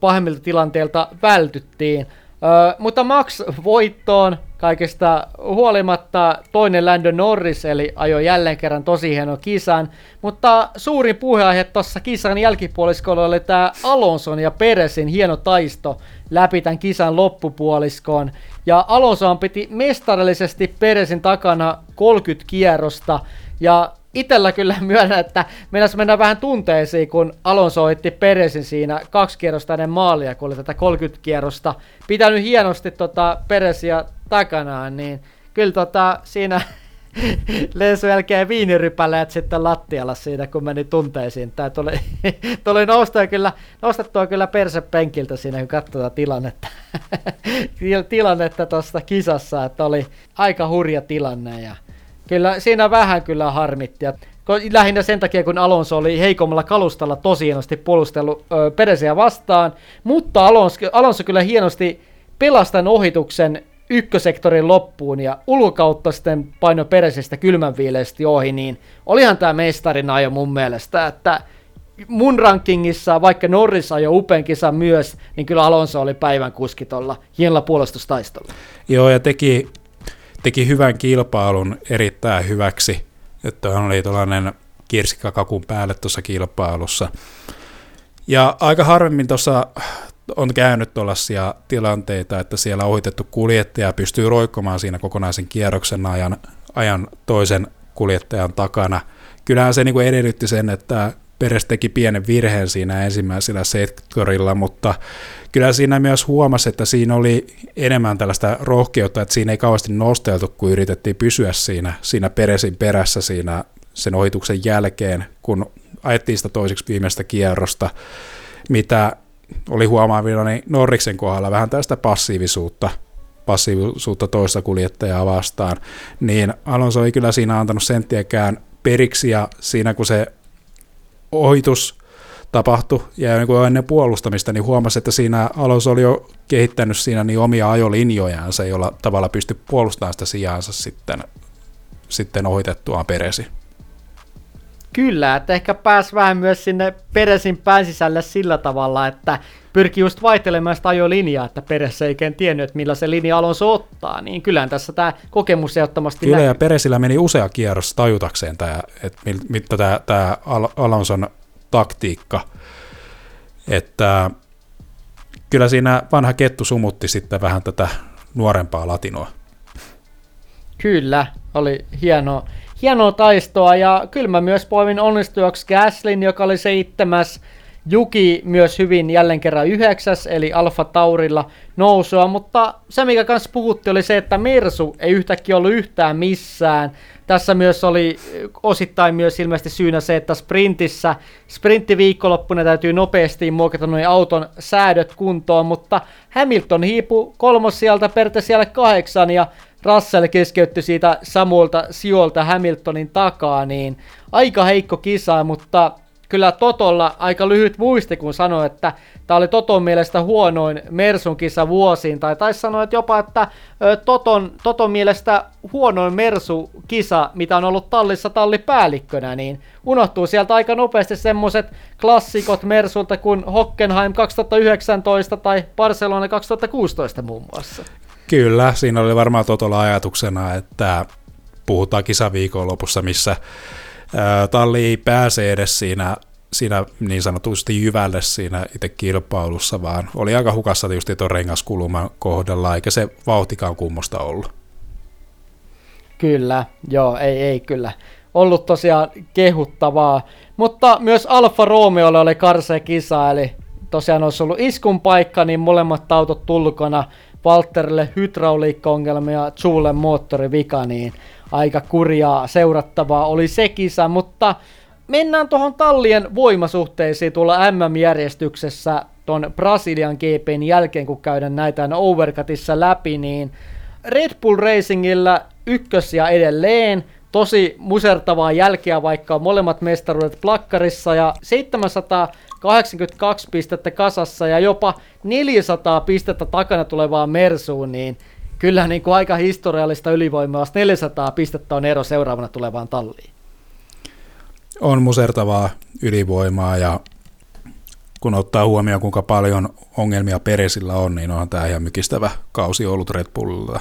pahemmilta tilanteilta vältyttiin. Öö, mutta Max voittoon kaikesta huolimatta toinen Lando Norris, eli ajoi jälleen kerran tosi hieno kisan. Mutta suurin puheenaihe tuossa kisan jälkipuoliskolla oli tämä Alonson ja Peresin hieno taisto läpi tämän kisan loppupuoliskoon. Ja Alonsohan piti mestarillisesti Peresin takana 30 kierrosta, ja itellä kyllä myönnän, että mennäs mennä vähän tunteisiin, kun Alonso oitti Peresin siinä kaksi kierrosta ennen maalia, kun oli tätä 30 kierrosta pitänyt hienosti tota Peresia takanaan, niin kyllä tota, siinä lensu jälkeen viinirypäleet sitten lattialla siitä, kun meni tunteisiin. Tämä tuli, tuli nousta kyllä, nostettua kyllä persepenkiltä siinä, kun katsoi tilannetta, tilannetta tuosta kisassa, että oli aika hurja tilanne ja Kyllä siinä vähän kyllä harmitti. Lähinnä sen takia, kun Alonso oli heikommalla kalustalla tosi hienosti puolustellut Peresiä vastaan, mutta Alonso, Alonso kyllä hienosti pelastan ohituksen ykkösektorin loppuun ja ulkokautta sitten paino Peresestä kylmänviileisesti ohi, niin olihan tämä mestarina ajo mun mielestä, että mun rankingissa, vaikka Norris ajoi upean kisan myös, niin kyllä Alonso oli päivän kuski tuolla hienolla puolustustaistolla. Joo, ja teki teki hyvän kilpailun erittäin hyväksi, että hän oli tällainen kirsikkakakun päälle tuossa kilpailussa. Ja aika harvemmin tuossa on käynyt tuollaisia tilanteita, että siellä ohitettu kuljettaja pystyy roikkomaan siinä kokonaisen kierroksen ajan, ajan toisen kuljettajan takana. Kyllähän se niin edellytti sen, että Peres teki pienen virheen siinä ensimmäisellä sektorilla, mutta kyllä siinä myös huomasi, että siinä oli enemmän tällaista rohkeutta, että siinä ei kauheasti nosteltu, kun yritettiin pysyä siinä, siinä Peresin perässä siinä sen ohituksen jälkeen, kun ajettiin sitä toiseksi viimeistä kierrosta, mitä oli huomaavilla niin Norriksen kohdalla vähän tästä passiivisuutta, passiivisuutta toista kuljettajaa vastaan, niin Alonso ei kyllä siinä antanut senttiäkään periksi ja siinä kun se ohitus tapahtui ja niin ennen puolustamista, niin huomasi, että siinä Alonso oli jo kehittänyt siinä niin omia ajolinjojansa, jolla tavalla pystyi puolustamaan sitä sijaansa sitten, sitten ohitettuaan peresi. Kyllä, että ehkä pääs vähän myös sinne Peresin pään sisälle sillä tavalla, että pyrkii just vaihtelemaan sitä ajolinjaa, että Peres ei oikein tiennyt, että millä se linja Alonso ottaa, niin kyllähän tässä tämä kokemus ehdottomasti Kyllä, näkyy. ja Peresillä meni usea kierros tajutakseen tämä, että mitä tämä, tämä Alonson taktiikka, että kyllä siinä vanha kettu sumutti sitten vähän tätä nuorempaa latinoa. Kyllä, oli hieno, hienoa taistoa ja kyllä mä myös poimin onnistujaksi Gaslin, joka oli seitsemäs, Juki myös hyvin jälleen kerran yhdeksäs, eli Alfa Taurilla nousua, mutta se mikä kanssa puhutti oli se, että Mersu ei yhtäkkiä ollut yhtään missään. Tässä myös oli osittain myös ilmeisesti syynä se, että sprintissä, sprinttiviikonloppuna täytyy nopeasti muokata noin auton säädöt kuntoon, mutta Hamilton hiipu kolmos sieltä pertä siellä kahdeksan ja Russell keskeytti siitä samuilta sijoilta Hamiltonin takaa, niin aika heikko kisa, mutta kyllä Totolla aika lyhyt muisti, kun sanoi, että tämä oli Toton mielestä huonoin Mersun kisa vuosiin, tai taisi sanoa että jopa, että Toton, Toton mielestä huonoin Mersu-kisa, mitä on ollut tallissa tallipäällikkönä, niin unohtuu sieltä aika nopeasti semmoiset klassikot Mersulta kuin Hockenheim 2019 tai Barcelona 2016 muun muassa. Kyllä, siinä oli varmaan Totolla ajatuksena, että puhutaan kisaviikon lopussa, missä talli ei pääse edes siinä, siinä niin sanotusti jyvälle siinä itse kilpailussa, vaan oli aika hukassa just tuon rengaskuluman kohdalla, eikä se vauhtikaan kummosta ollut. Kyllä, joo, ei, ei kyllä. Ollut tosiaan kehuttavaa, mutta myös Alfa Romeolle oli karsea kisa, eli tosiaan olisi ollut iskun paikka, niin molemmat autot tulkona, Walterille ja Julen moottorivika, niin aika kurjaa seurattavaa oli se kisa, mutta mennään tuohon tallien voimasuhteisiin tuolla MM-järjestyksessä ton Brasilian GPn jälkeen, kun käydään näitä Overcutissa läpi, niin Red Bull Racingilla ykkösiä edelleen, tosi musertavaa jälkeä, vaikka molemmat mestaruudet plakkarissa ja 782 pistettä kasassa ja jopa 400 pistettä takana tulevaa Mersuun, niin kyllä niin kuin aika historiallista ylivoimaa, 400 pistettä on ero seuraavana tulevaan talliin. On musertavaa ylivoimaa ja kun ottaa huomioon, kuinka paljon ongelmia Peresillä on, niin onhan tämä ihan mykistävä kausi ollut Red Bullilla.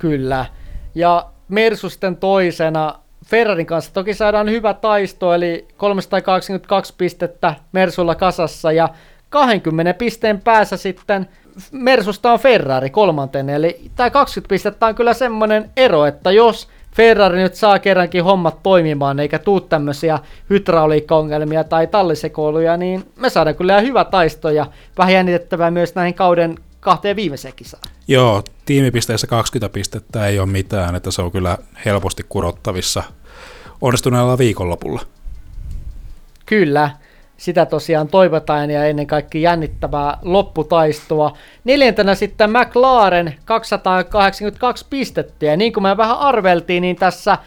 Kyllä. Ja Mersu sitten toisena Ferrarin kanssa. Toki saadaan hyvä taisto, eli 382 pistettä Mersulla kasassa ja 20 pisteen päässä sitten Mersusta on Ferrari kolmanten, eli tämä 20 pistettä on kyllä semmoinen ero, että jos Ferrari nyt saa kerrankin hommat toimimaan, eikä tuu tämmöisiä hydrauliikkaongelmia tai tallisekoiluja, niin me saadaan kyllä hyvä taisto ja vähän jännitettävää myös näihin kauden kahteen viimeiseen kisaan. Joo, tiimipisteissä 20 pistettä ei ole mitään, että se on kyllä helposti kurottavissa onnistuneella viikonlopulla. Kyllä, sitä tosiaan toivotaan ja ennen kaikkea jännittävää lopputaistoa. Neljäntenä sitten McLaren 282 pistettä ja niin kuin me vähän arveltiin, niin tässä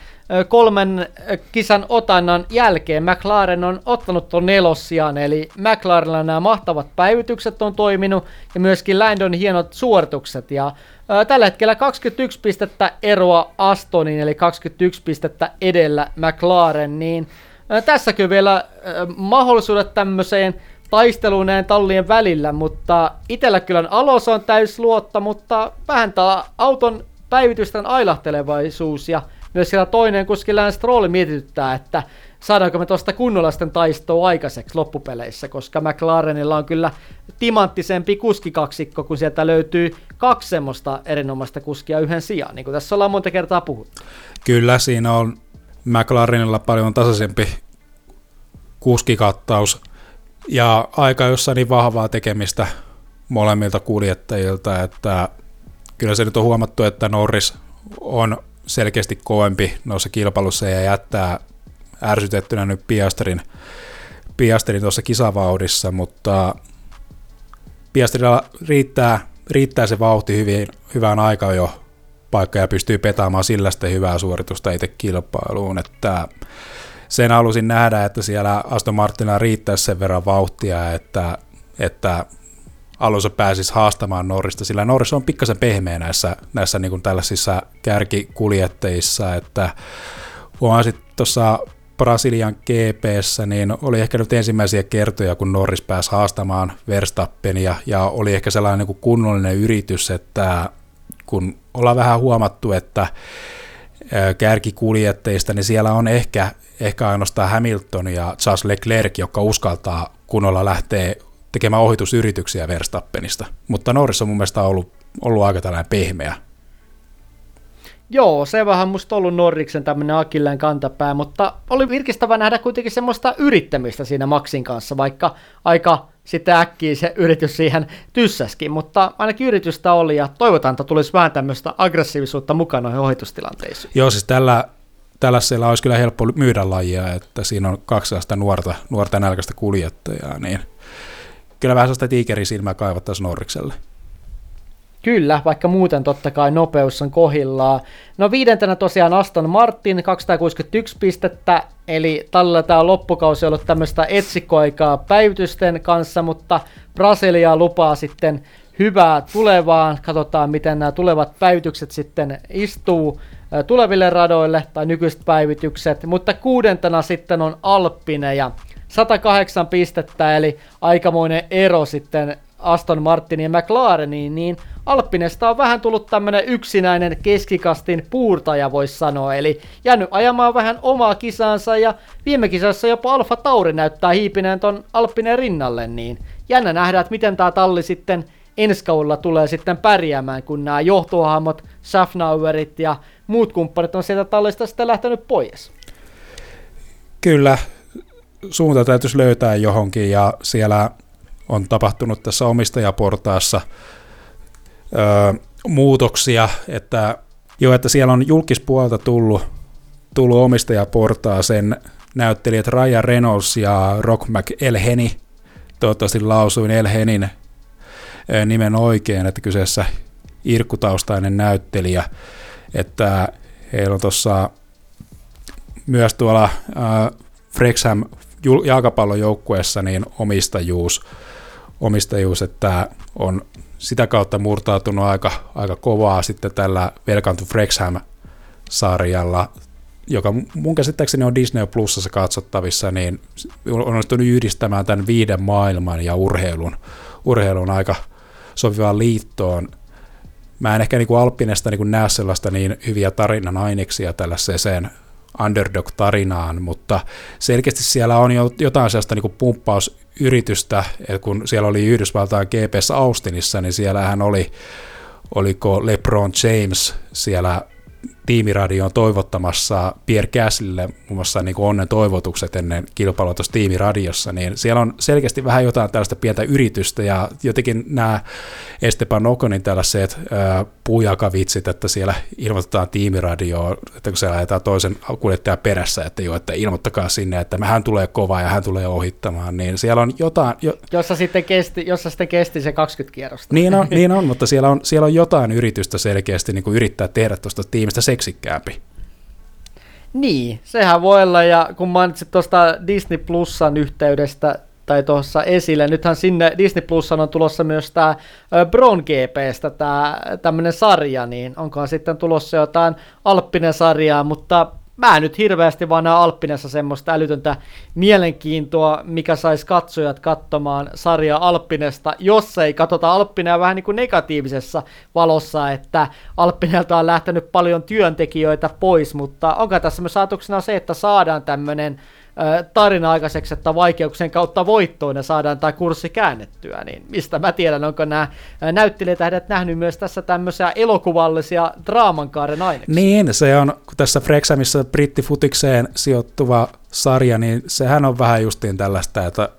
kolmen kisan otannan jälkeen McLaren on ottanut tuon nelossiaan, eli McLarenilla nämä mahtavat päivitykset on toiminut ja myöskin Landon hienot suoritukset. Ja Tällä hetkellä 21 pistettä eroa Astonin, eli 21 pistettä edellä McLaren, niin tässäkin vielä mahdollisuudet tämmöiseen taisteluun näin tallien välillä, mutta itellä kyllä alos on luotta, mutta vähän tämä auton päivitysten ailahtelevaisuus ja myös siellä toinen kuski Lance Stroll mietityttää, että saadaanko me tuosta kunnollaisten taistoa aikaiseksi loppupeleissä, koska McLarenilla on kyllä timanttisempi kuskikaksikko, kun sieltä löytyy kaksi semmoista erinomaista kuskia yhden sijaan, niin kuin tässä ollaan monta kertaa puhuttu. Kyllä, siinä on McLarenilla paljon tasaisempi kuskikattaus ja aika jossa niin vahvaa tekemistä molemmilta kuljettajilta, että kyllä se nyt on huomattu, että Norris on selkeästi kovempi noissa kilpailussa ja jättää ärsytettynä nyt Piasterin, Piasterin tuossa kisavauhdissa, mutta Piasterilla riittää, riittää se vauhti hyvin, hyvään aikaan jo paikka ja pystyy petaamaan sillä sitten hyvää suoritusta itse kilpailuun, että sen halusin nähdä, että siellä Aston Martinilla riittäisi sen verran vauhtia, että, että Alonso pääsisi haastamaan Norrista, sillä Norris on pikkasen pehmeä näissä, näissä niin kuin tällaisissa kärkikuljettajissa, että huomasit tuossa Brasilian GPssä, niin oli ehkä nyt ensimmäisiä kertoja, kun Norris pääsi haastamaan Verstappenia, ja oli ehkä sellainen niin kuin kunnollinen yritys, että kun ollaan vähän huomattu, että kärkikuljettajista, niin siellä on ehkä, ehkä ainoastaan Hamilton ja Charles Leclerc, joka uskaltaa kunnolla lähteä tekemään ohitusyrityksiä Verstappenista. Mutta Norris on mun mielestä ollut, ollut aika tällainen pehmeä. Joo, se vähän musta ollut Norriksen tämmöinen akilleen kantapää, mutta oli virkistävä nähdä kuitenkin semmoista yrittämistä siinä Maxin kanssa, vaikka aika sitten äkkiä se yritys siihen tyssäskin, mutta ainakin yritystä oli ja toivotaan, että tulisi vähän tämmöistä aggressiivisuutta mukaan noihin ohitustilanteisiin. Joo, siis tällä, tällä siellä olisi kyllä helppo myydä lajia, että siinä on kaksi nuorta, nuorta nälkäistä kuljettajaa, niin kyllä vähän sellaista tiikerisilmää kaivattaisiin Norrikselle. Kyllä, vaikka muuten totta kai nopeus on kohillaan. No viidentenä tosiaan Aston Martin, 261 pistettä, eli tällä tämä loppukausi ollut tämmöistä etsikkoaikaa päivitysten kanssa, mutta Brasilia lupaa sitten hyvää tulevaan. Katsotaan, miten nämä tulevat päivitykset sitten istuu tuleville radoille tai nykyiset päivitykset. Mutta kuudentena sitten on Alppine ja 108 pistettä, eli aikamoinen ero sitten Aston Martinin ja McLareniin, niin Alppinesta on vähän tullut tämmönen yksinäinen keskikastin puurtaja, voisi sanoa, eli jäänyt ajamaan vähän omaa kisansa ja viime kisassa jopa Alfa Tauri näyttää hiipineen ton Alppinen rinnalle, niin jännä nähdä, että miten tämä talli sitten ensi kaudella tulee sitten pärjäämään, kun nämä johtohahmot, Schaffnauerit ja muut kumppanit on sieltä tallista sitten lähtenyt pois. Kyllä, suunta täytyisi löytää johonkin ja siellä on tapahtunut tässä omistajaportaassa öö, muutoksia, että jo, että siellä on julkispuolta tullut, tullut omistajaportaaseen näyttelijät Raya Reynolds ja Rock McElhenney, toivottavasti lausuin Elhenin nimen oikein, että kyseessä irkkutaustainen näyttelijä, että heillä on tuossa myös tuolla äh, Frexham jalkapallojoukkueessa niin omistajuus, omistajuus, että on sitä kautta murtautunut aika, aika kovaa sitten tällä Welcome to Frexham-sarjalla, joka mun käsittääkseni on Disney Plusassa katsottavissa, niin on onnistunut yhdistämään tämän viiden maailman ja urheilun, urheilun aika sopivaan liittoon. Mä en ehkä niin kuin Alppinesta niin kuin näe sellaista niin hyviä tarinan aineksia tällaiseen underdog-tarinaan, mutta selkeästi siellä on jotain sellaista niin pumppausyritystä, että kun siellä oli Yhdysvaltain GPS Austinissa, niin siellähän oli, oliko LeBron James siellä tiimiradioon toivottamassa Pierre Gaslille muun muassa niin kuin onnen toivotukset ennen kilpailua tuossa tiimiradiossa, niin siellä on selkeästi vähän jotain tällaista pientä yritystä ja jotenkin nämä Esteban Okonin tällaiset äh, puujakavitsit, että siellä ilmoitetaan tiimiradioon, että kun siellä ajetaan toisen kuljettajan perässä, että jo, että ilmoittakaa sinne, että hän tulee kova ja hän tulee ohittamaan, niin siellä on jotain... Jo... Jossa, sitten kesti, jossa sitten kesti se 20 kierrosta. Niin on, niin on mutta siellä on, siellä on jotain yritystä selkeästi niin kuin yrittää tehdä tuosta tiimistä seksikkäämpi. Niin, sehän voi olla, ja kun mainitsit tuosta Disney Plusan yhteydestä tai tuossa esille, nythän sinne Disney Plusan on tulossa myös tämä Bron GPstä tämä tämmöinen sarja, niin onkohan sitten tulossa jotain Alppinen sarjaa, mutta mä nyt hirveästi vaan näen Alppinessa semmoista älytöntä mielenkiintoa, mikä saisi katsojat katsomaan sarjaa Alppinesta, jos ei katsota Alppinea vähän niin kuin negatiivisessa valossa, että Alppinelta on lähtenyt paljon työntekijöitä pois, mutta onko tässä myös ajatuksena se, että saadaan tämmöinen tarina aikaiseksi, että vaikeuksien kautta voittoon ja saadaan tämä kurssi käännettyä, niin mistä mä tiedän, onko nämä näyttelijätähdet nähnyt myös tässä tämmöisiä elokuvallisia draamankaaren aineksia? Niin, se on tässä Frexamissa brittifutikseen sijoittuva sarja, niin sehän on vähän justiin tällaista, että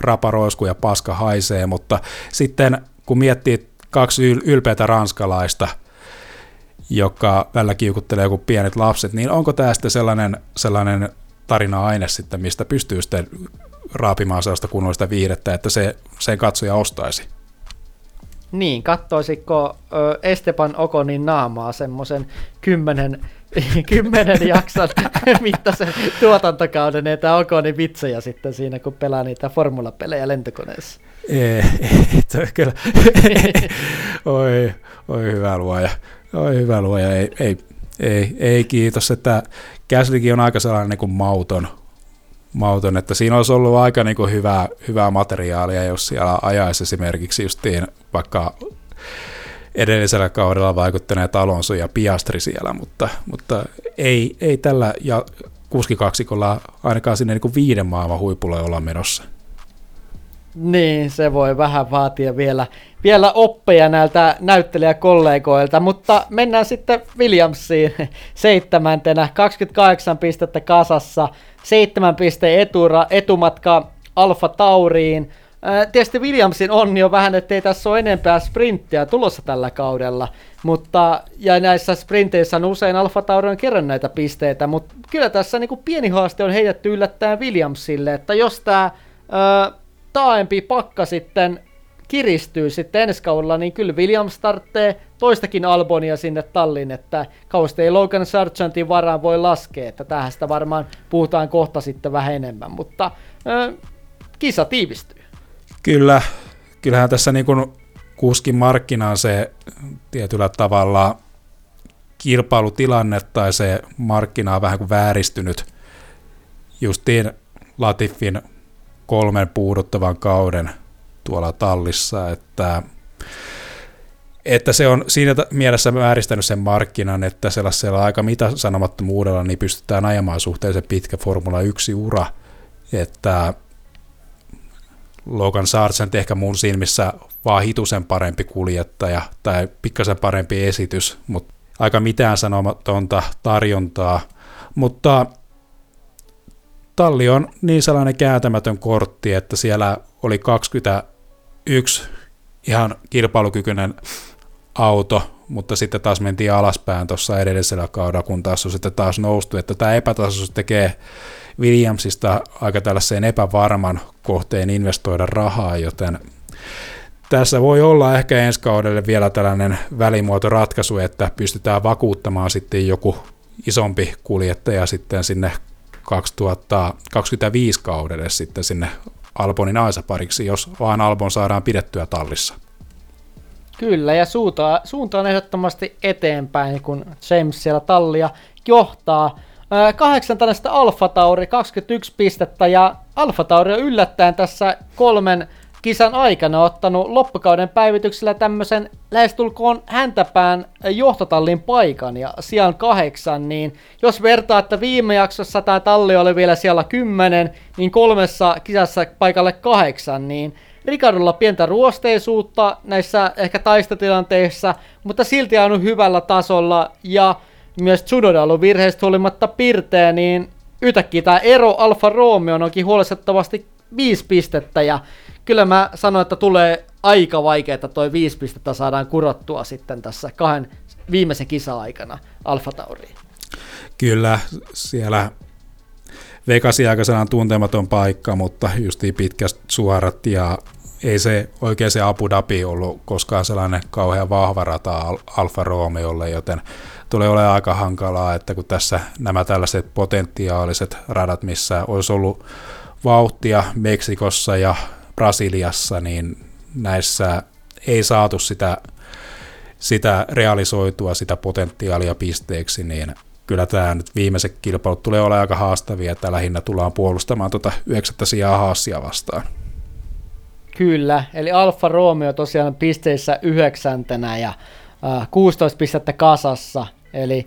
rapa roiskuu ja paska haisee, mutta sitten kun miettii kaksi yl- ylpeätä ranskalaista, joka välillä kiukuttelee kuin pienet lapset, niin onko sitten sellainen, sellainen tarina-aine sitten, mistä pystyy sitten raapimaan sellaista kunnollista viihdettä, että se, sen katsoja ostaisi? Niin, kattoisiko Esteban Okonin naamaa semmoisen kymmenen, kymmenen jakson mittaisen tuotantokauden, että Okonin vitsejä sitten siinä, kun pelaa niitä formulapelejä lentokoneessa? Ei, ei kyllä. oi, oi hyvä luoja. Oi hyvä luoja. Ei, ei, ei, ei kiitos. Että Käslikin on aika sellainen niin kuin mauton, mauton, että siinä olisi ollut aika niin kuin hyvää, hyvää materiaalia, jos siellä ajaisi esimerkiksi justiin vaikka edellisellä kaudella vaikuttaneet Alonso ja Piastri siellä, mutta, mutta ei, ei tällä ja kuskikaksikolla ainakaan sinne niin kuin viiden maailman huipulle olla menossa. Niin, se voi vähän vaatia vielä, vielä oppeja näiltä näyttelijäkollegoilta, mutta mennään sitten Williamsiin seitsemäntenä, 28 pistettä kasassa, seitsemän pisteen etura, etumatka Alfa Tauriin. tietysti Williamsin onni on vähän, ettei tässä ole enempää sprinttiä tulossa tällä kaudella, mutta ja näissä sprinteissä on usein Alfa Tauri on kerran näitä pisteitä, mutta kyllä tässä niin kuin pieni haaste on heitetty yllättäen Williamsille, että jos tämä taaempi pakka sitten kiristyy sitten ensi kaudella, niin kyllä Williams starttee toistakin Albonia sinne tallin, että kauheasti ei Logan Sargentin varaan voi laskea, että tähän sitä varmaan puhutaan kohta sitten vähän enemmän, mutta äh, kisa tiivistyy. Kyllä, kyllähän tässä niin kuin kuskin markkinaan se tietyllä tavalla kilpailutilanne tai se markkina on vähän kuin vääristynyt justiin Latifin kolmen puuduttavan kauden tuolla tallissa, että, että se on siinä mielessä määristänyt sen markkinan, että sellaisella aika mitä sanomattomuudella niin pystytään ajamaan suhteellisen pitkä Formula 1-ura, että Logan Sargent ehkä mun silmissä vaan hitusen parempi kuljettaja tai pikkasen parempi esitys, mutta aika mitään sanomatonta tarjontaa, mutta talli on niin sellainen kääntämätön kortti, että siellä oli 21 ihan kilpailukykyinen auto, mutta sitten taas mentiin alaspäin tuossa edellisellä kaudella, kun taas on sitten taas noustu, että tämä epätasaisuus tekee Williamsista aika tällaiseen epävarman kohteen investoida rahaa, joten tässä voi olla ehkä ensi kaudelle vielä tällainen välimuotoratkaisu, että pystytään vakuuttamaan sitten joku isompi kuljettaja sitten sinne 2025 kaudelle sitten sinne Albonin Aisa-pariksi, jos vaan Albon saadaan pidettyä tallissa. Kyllä, ja suunta, suunta on ehdottomasti eteenpäin, kun James siellä tallia johtaa. Kahdeksan tällaista Alfa Tauri, 21 pistettä, ja Alfa Tauri on yllättäen tässä kolmen kisan aikana ottanut loppukauden päivityksellä tämmöisen lähestulkoon häntäpään johtotallin paikan ja sijan kahdeksan, niin jos vertaa, että viime jaksossa tämä talli oli vielä siellä kymmenen, niin kolmessa kisassa paikalle kahdeksan, niin Ricardolla pientä ruosteisuutta näissä ehkä taistatilanteissa, mutta silti on hyvällä tasolla ja myös Tsunoda on virheistä huolimatta pirteä, niin yhtäkkiä tämä ero Alfa Romeo onkin huolestuttavasti viisi pistettä ja kyllä mä sanoin, että tulee aika vaikeaa, että toi viisi pistettä saadaan kurottua sitten tässä kahden viimeisen kisa-aikana Alfa Tauriin. Kyllä, siellä Vegasi aika tuntematon paikka, mutta justiin pitkät suorat ja ei se oikein se Abu Dhabi ollut koskaan sellainen kauhean vahva rata Alfa Romeolle, joten tulee olemaan aika hankalaa, että kun tässä nämä tällaiset potentiaaliset radat, missä olisi ollut vauhtia Meksikossa ja Brasiliassa, niin näissä ei saatu sitä, sitä realisoitua, sitä potentiaalia pisteeksi, niin kyllä tämä nyt viimeiset kilpailut tulee olemaan aika haastavia, että lähinnä tullaan puolustamaan tuota yhdeksättä sijaa Haasia vastaan. Kyllä, eli Alfa Romeo tosiaan pisteissä yhdeksäntenä ja äh, 16 pistettä kasassa, eli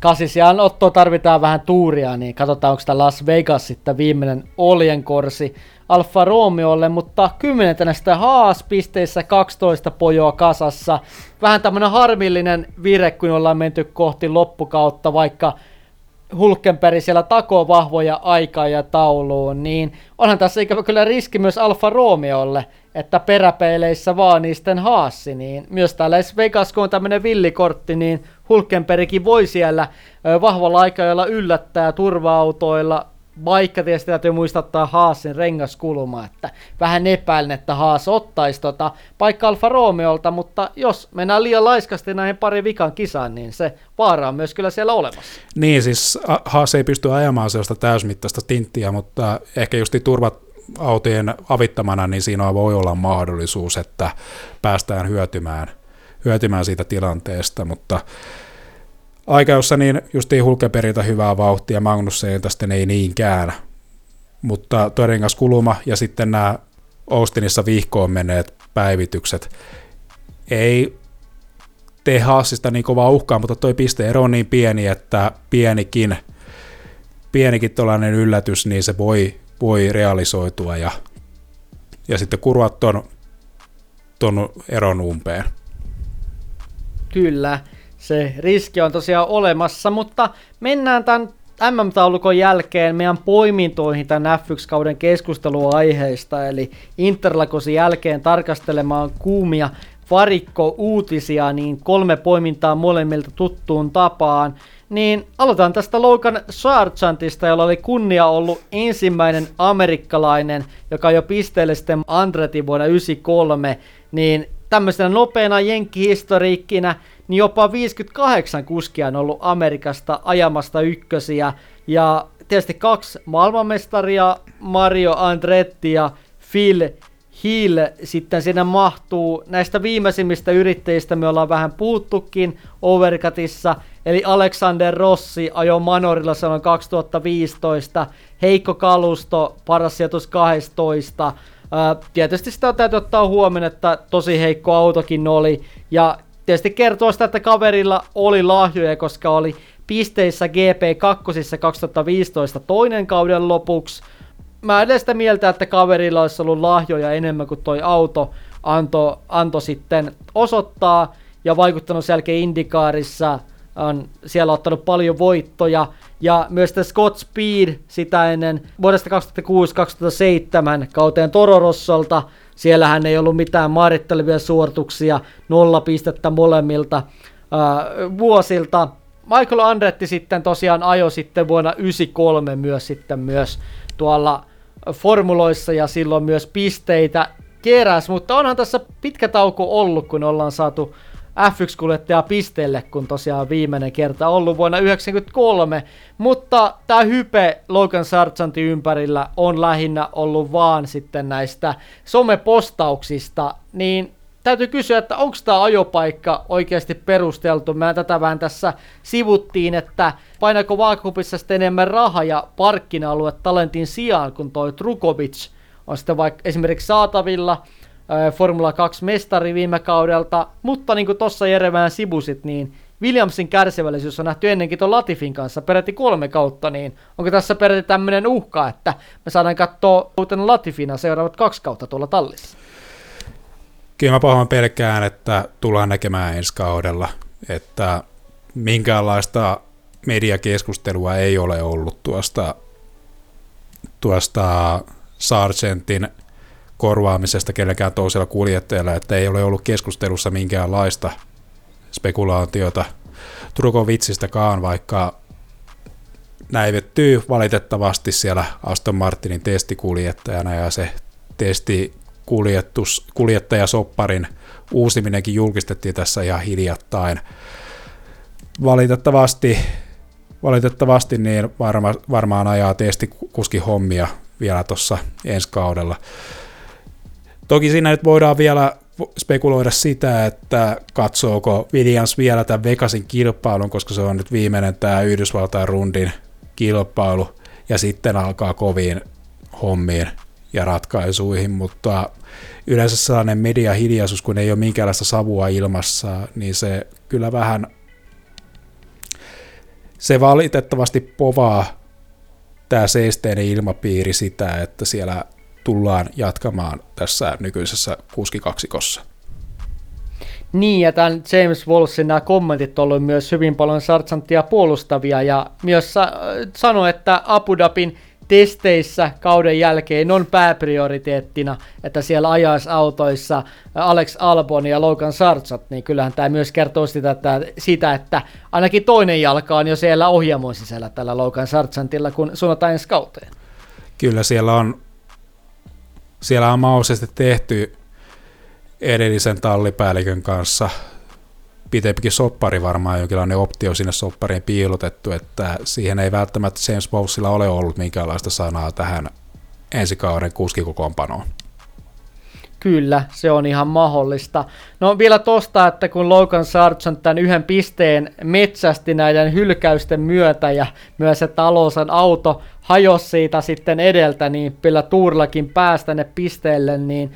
kasisiaan Otto tarvitaan vähän tuuria, niin katsotaan, onko tämä Las Vegas sitten viimeinen oljenkorsi Alfa Romeolle, mutta kymmenentenä sitä Haas pisteissä 12 pojoa kasassa. Vähän tämmöinen harmillinen vire, kun ollaan menty kohti loppukautta, vaikka Hulkenberg siellä takoo vahvoja aikaa ja tauluun, niin onhan tässä ikävä kyllä riski myös Alfa Romeolle, että peräpeileissä vaan niisten haassi, niin myös täällä Vegas, kun on tämmöinen villikortti, niin Hulkenbergkin voi siellä vahvalla aikaa yllättää turva-autoilla vaikka tietysti täytyy muistaa Haasin rengaskulma, että vähän epäilen, että Haas ottaisi tota paikka Alfa Romeolta, mutta jos mennään liian laiskasti näihin pari vikan kisaan, niin se vaara on myös kyllä siellä olemassa. Niin, siis Haas ei pysty ajamaan sellaista täysmittaista tinttiä, mutta ehkä just turvat autojen avittamana, niin siinä voi olla mahdollisuus, että päästään hyötymään, hyötymään siitä tilanteesta, mutta aika, jossa niin justiin Hulkeperiltä hyvää vauhtia, Magnusseilta sitten ei niinkään. Mutta tuo kuluma ja sitten nämä Austinissa vihkoon menneet päivitykset ei tee Haasista niin kovaa uhkaa, mutta toi pisteero on niin pieni, että pienikin, pienikin tuollainen yllätys, niin se voi, voi realisoitua ja, ja sitten kurvat ton, ton eron umpeen. Kyllä se riski on tosiaan olemassa, mutta mennään tämän MM-taulukon jälkeen meidän poimintoihin tämän F1-kauden keskusteluaiheista, eli Interlakosin jälkeen tarkastelemaan kuumia varikko-uutisia, niin kolme poimintaa molemmilta tuttuun tapaan. Niin aloitetaan tästä Logan Sargentista, jolla oli kunnia ollut ensimmäinen amerikkalainen, joka jo pisteelle sitten Andretti vuonna 1993, niin tämmöisenä nopeana jenkkihistoriikkinä niin jopa 58 kuskia on ollut Amerikasta ajamasta ykkösiä. Ja tietysti kaksi maailmanmestaria, Mario Andretti ja Phil Hill sitten sinne mahtuu. Näistä viimeisimmistä yrittäjistä me ollaan vähän puuttukin Overcutissa, eli Alexander Rossi ajoi Manorilla silloin 2015, heikko kalusto, paras sijoitus 12. Tietysti sitä täytyy ottaa huomioon, että tosi heikko autokin oli, ja tietysti kertoo sitä, että kaverilla oli lahjoja, koska oli pisteissä GP2 2015 toinen kauden lopuksi. Mä edes sitä mieltä, että kaverilla olisi ollut lahjoja enemmän kuin toi auto antoi anto sitten osoittaa. Ja vaikuttanut sen jälkeen Indikaarissa, on siellä ottanut paljon voittoja ja myös tämä Scott Speed sitä ennen vuodesta 2006-2007 kauteen Tororossolta Siellähän ei ollut mitään määrittelevia suorituksia, nolla pistettä molemmilta äh, vuosilta. Michael Andretti sitten tosiaan ajo sitten vuonna 1993 myös sitten myös tuolla formuloissa ja silloin myös pisteitä keräs, mutta onhan tässä pitkä tauko ollut, kun ollaan saatu F1-kuljettaja pisteelle, kun tosiaan viimeinen kerta ollut vuonna 1993, mutta tämä hype Logan Sargentin ympärillä on lähinnä ollut vaan sitten näistä somepostauksista, niin täytyy kysyä, että onko tämä ajopaikka oikeasti perusteltu. Mä tätä vähän tässä sivuttiin, että painako vaakakupissa sitten enemmän rahaa ja parkkina-alue talentin sijaan, kun toi Trukovic on sitten vaikka esimerkiksi saatavilla – Formula 2 mestari viime kaudelta, mutta niin kuin tuossa Jere vähän sivusit, niin Williamsin kärsivällisyys on nähty ennenkin tuon Latifin kanssa peräti kolme kautta, niin onko tässä peräti tämmöinen uhka, että me saadaan katsoa uuten Latifina seuraavat kaksi kautta tuolla tallissa? Kyllä mä pahoin pelkään, että tullaan näkemään ensi kaudella, että minkäänlaista mediakeskustelua ei ole ollut tuosta, tuosta Sargentin korvaamisesta kellekään toisella kuljettajalla, että ei ole ollut keskustelussa minkäänlaista spekulaatiota Trukovitsistakaan, vaikka näivettyy valitettavasti siellä Aston Martinin testikuljettajana ja se testikuljetus, kuljettajasopparin uusiminenkin julkistettiin tässä ihan hiljattain. Valitettavasti, valitettavasti niin varma, varmaan ajaa testikuski hommia vielä tuossa ensi kaudella. Toki siinä nyt voidaan vielä spekuloida sitä, että katsooko Williams vielä tämän Vegasin kilpailun, koska se on nyt viimeinen tämä Yhdysvaltain rundin kilpailu, ja sitten alkaa koviin hommiin ja ratkaisuihin, mutta yleensä sellainen mediahiljaisuus, kun ei ole minkäänlaista savua ilmassa, niin se kyllä vähän se valitettavasti povaa tämä seesteinen ilmapiiri sitä, että siellä tullaan jatkamaan tässä nykyisessä kuskikaksikossa. Niin, ja tämän James Wolfsin nämä kommentit on ollut myös hyvin paljon Sargenttia puolustavia, ja myös sa- sanoi, että Abu Dhabin testeissä kauden jälkeen on pääprioriteettina, että siellä ajaisautoissa Alex Albon ja Logan Sargent, niin kyllähän tämä myös kertoo sitä, että, sitä, että ainakin toinen jalka on jo siellä ohjaamon sisällä tällä Logan Sargentilla, kun suunnataan ensi kauteen. Kyllä siellä on, siellä on mahdollisesti tehty edellisen tallipäällikön kanssa pitempikin soppari varmaan, jonkinlainen optio sinne soppariin piilotettu, että siihen ei välttämättä James Bowsilla ole ollut minkäänlaista sanaa tähän ensi kauden kuskikokoonpanoon. Kyllä, se on ihan mahdollista. No vielä tosta, että kun Logan Sargent tämän yhden pisteen metsästi näiden hylkäysten myötä ja myös että Alosan auto hajosi siitä sitten edeltä, niin kyllä Tuurlakin päästä tänne pisteelle, niin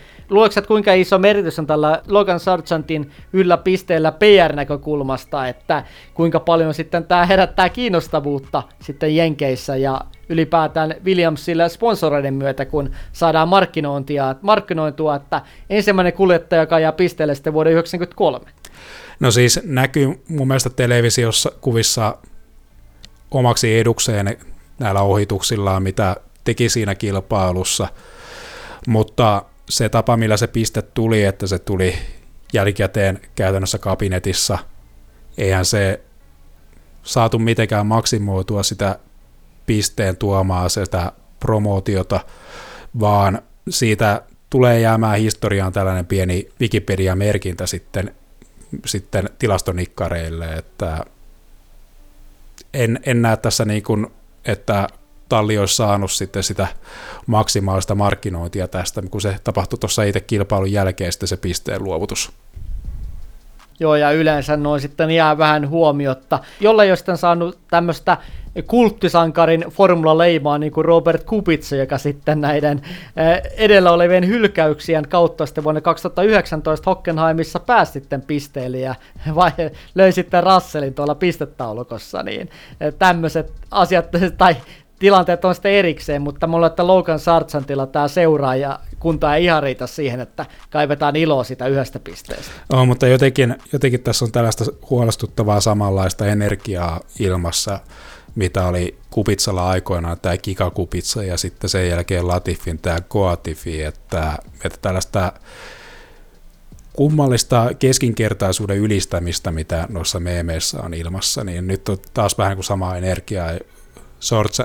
että kuinka iso merkitys on tällä Logan Sargentin yllä pisteellä PR-näkökulmasta, että kuinka paljon sitten tämä herättää kiinnostavuutta sitten Jenkeissä ja ylipäätään Williamsille sponsoreiden myötä, kun saadaan markkinointia, markkinointua, että ensimmäinen kuljettaja, joka ajaa pisteelle sitten vuoden 1993. No siis näkyy mun mielestä televisiossa kuvissa omaksi edukseen näillä ohituksillaan, mitä teki siinä kilpailussa, mutta se tapa, millä se piste tuli, että se tuli jälkikäteen käytännössä kabinetissa, eihän se saatu mitenkään maksimoitua sitä pisteen tuomaa sitä promootiota, vaan siitä tulee jäämään historiaan tällainen pieni Wikipedia-merkintä sitten, sitten tilastonikkareille, että en, en näe tässä niin kuin, että talli olisi saanut sitten sitä maksimaalista markkinointia tästä, kun se tapahtui tuossa itse kilpailun jälkeen sitten se pisteen luovutus. Joo, ja yleensä noin sitten jää vähän huomiotta. Jolla ei ole sitten saanut tämmöistä kulttisankarin formula-leimaa, niin kuin Robert Kubica, joka sitten näiden eh, edellä olevien hylkäyksien kautta sitten vuonna 2019 Hockenheimissa pääsi sitten pisteelle ja vai, löi sitten Russellin tuolla pistetaulukossa, niin eh, tämmöiset asiat, tai tilanteet on sitten erikseen, mutta mulla että Logan Sargentilla tämä seuraa ja kunta ei ihan riitä siihen, että kaivetaan iloa sitä yhdestä pisteestä. Oh, mutta jotenkin, jotenkin tässä on tällaista huolestuttavaa samanlaista energiaa ilmassa, mitä oli Kupitsalla aikoinaan tämä Kikakupitsa ja sitten sen jälkeen Latifin tämä Koatifi, että, että tällaista kummallista keskinkertaisuuden ylistämistä, mitä noissa meemeissä on ilmassa, niin nyt on taas vähän kuin samaa energiaa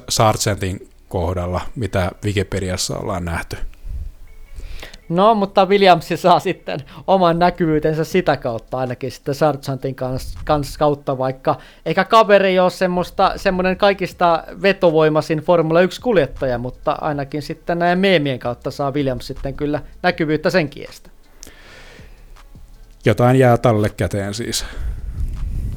Sargentin kohdalla, mitä Wikipediassa ollaan nähty. No, mutta Williams saa sitten oman näkyvyytensä sitä kautta ainakin sitten Sargentin kanssa, kanssa kautta, vaikka eikä kaveri ole semmoista, semmoinen kaikista vetovoimaisin Formula 1-kuljettaja, mutta ainakin sitten näiden meemien kautta saa Williams sitten kyllä näkyvyyttä sen kiestä. Jotain jää talle käteen siis.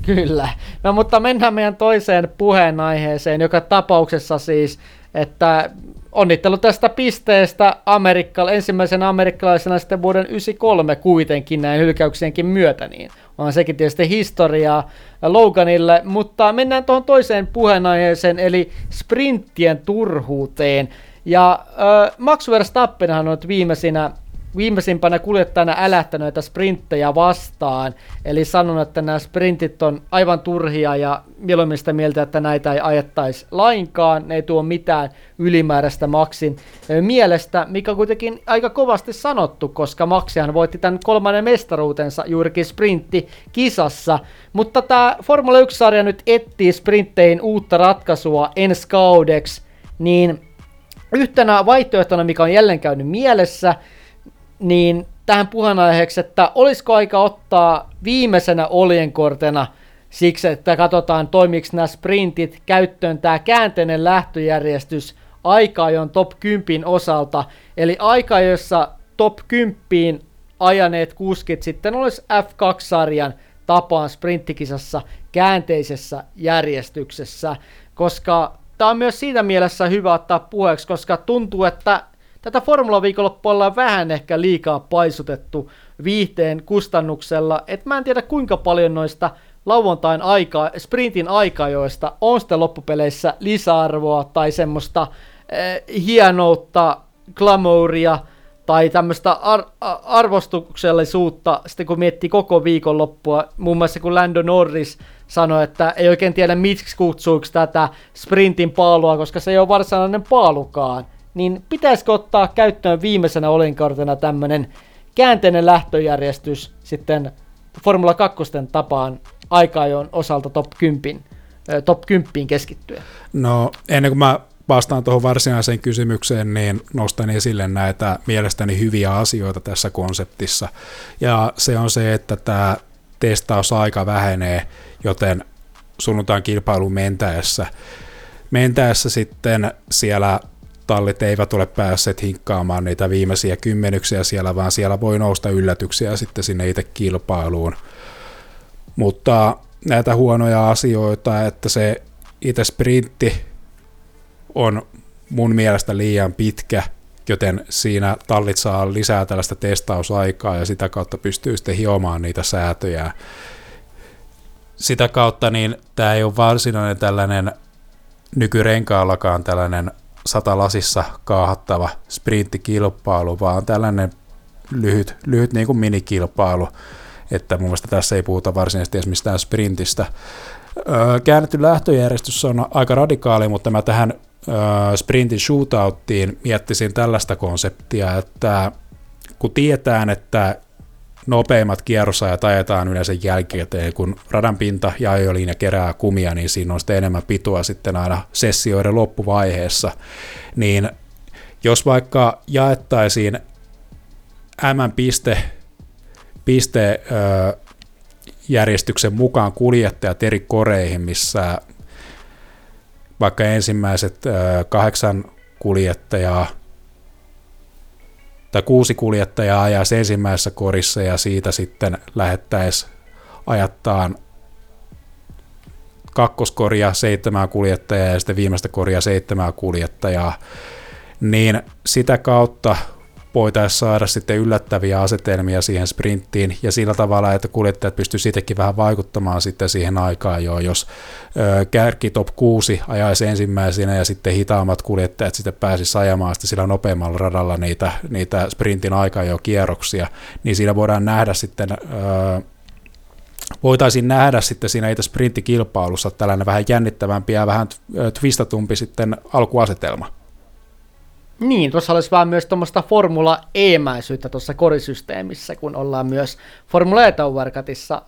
Kyllä. No mutta mennään meidän toiseen puheenaiheeseen, joka tapauksessa siis, että onnittelu tästä pisteestä Amerikka, ensimmäisen amerikkalaisena sitten vuoden 1993 kuitenkin näin hylkäyksienkin myötä, niin on sekin tietysti historiaa Loganille, mutta mennään tuohon toiseen puheenaiheeseen, eli sprinttien turhuuteen. Ja äh, Max Verstappenhan on nyt viimeisinä viimeisimpänä kuljettajana älähtänyt näitä sprinttejä vastaan, eli sanonut, että nämä sprintit on aivan turhia ja mieluummin sitä mieltä, että näitä ei ajettaisi lainkaan, ne ei tuo mitään ylimääräistä Maxin mielestä, mikä on kuitenkin aika kovasti sanottu, koska Maxihan voitti tämän kolmannen mestaruutensa juurikin sprintti-kisassa, mutta tämä Formula 1-sarja nyt etsii sprintteihin uutta ratkaisua ensi kaudeksi, niin yhtenä vaihtoehtona, mikä on jälleen käynyt mielessä, niin tähän puheenaiheeksi, että olisiko aika ottaa viimeisenä oljenkortena siksi, että katsotaan toimiks nämä sprintit käyttöön tämä käänteinen lähtöjärjestys aika on top 10 osalta, eli aika, jossa top 10 ajaneet kuskit sitten olisi F2-sarjan tapaan sprinttikisassa käänteisessä järjestyksessä, koska tämä on myös siitä mielessä hyvä ottaa puheeksi, koska tuntuu, että Tätä Formula-viikonloppua ollaan vähän ehkä liikaa paisutettu viihteen kustannuksella, että mä en tiedä kuinka paljon noista lauantain aika, sprintin aikajoista on sitten loppupeleissä lisäarvoa tai semmoista eh, hienoutta, glamouria tai tämmöistä ar- arvostuksellisuutta, sitten kun miettii koko viikonloppua, muun muassa kun Lando Norris sanoi, että ei oikein tiedä miksi kutsuuko tätä sprintin paalua, koska se ei ole varsinainen paalukaan, niin pitäisikö ottaa käyttöön viimeisenä olinkautena tämmöinen käänteinen lähtöjärjestys sitten Formula 2 tapaan aika-ajon osalta top 10, top 10 keskittyä? No ennen kuin mä vastaan tuohon varsinaiseen kysymykseen, niin nostan esille näitä mielestäni hyviä asioita tässä konseptissa. Ja se on se, että tämä testausaika vähenee, joten sunnuntain kilpailuun mentäessä, mentäessä sitten siellä tallit eivät ole päässeet hinkkaamaan niitä viimeisiä kymmenyksiä siellä, vaan siellä voi nousta yllätyksiä sitten sinne itse kilpailuun. Mutta näitä huonoja asioita, että se itse sprintti on mun mielestä liian pitkä, joten siinä tallit saa lisää tällaista testausaikaa ja sitä kautta pystyy sitten hiomaan niitä säätöjä. Sitä kautta niin tämä ei ole varsinainen tällainen nykyrenkaallakaan tällainen satalasissa kaahattava sprinttikilpailu, vaan tällainen lyhyt, lyhyt niin kuin minikilpailu, että mun mielestä tässä ei puhuta varsinaisesti edes mistään sprintistä. Öö, käännetty lähtöjärjestys on aika radikaali, mutta mä tähän öö, sprintin shootouttiin miettisin tällaista konseptia, että kun tietään, että nopeimmat kierrosajat ajetaan yleensä jälkikäteen, kun radan pinta ja ajolinja kerää kumia, niin siinä on sitten enemmän pitoa sitten aina sessioiden loppuvaiheessa, niin jos vaikka jaettaisiin M-piste piste, ö, järjestyksen mukaan kuljettajat eri koreihin, missä vaikka ensimmäiset ö, kahdeksan kuljettajaa tai kuusi kuljettajaa ajaisi ensimmäisessä korissa ja siitä sitten lähettäisi ajattaan kakkoskoria seitsemää kuljettajaa ja sitten viimeistä koria seitsemää kuljettajaa, niin sitä kautta voitaisiin saada sitten yllättäviä asetelmia siihen sprinttiin ja sillä tavalla, että kuljettajat pystyisivät siitäkin vähän vaikuttamaan sitten siihen aikaan jo, jos ö, kärki top 6 ajaisi ensimmäisenä ja sitten hitaammat kuljettajat sitten pääsisi ajamaan sitten sillä nopeammalla radalla niitä, niitä sprintin aikaa jo kierroksia, niin siinä voidaan nähdä sitten ö, voitaisiin nähdä sitten siinä itse sprinttikilpailussa tällainen vähän jännittävämpi ja vähän twistatumpi sitten alkuasetelma. Niin, tuossa olisi vaan myös tuommoista Formula E-mäisyyttä tuossa korisysteemissä, kun ollaan myös Formula e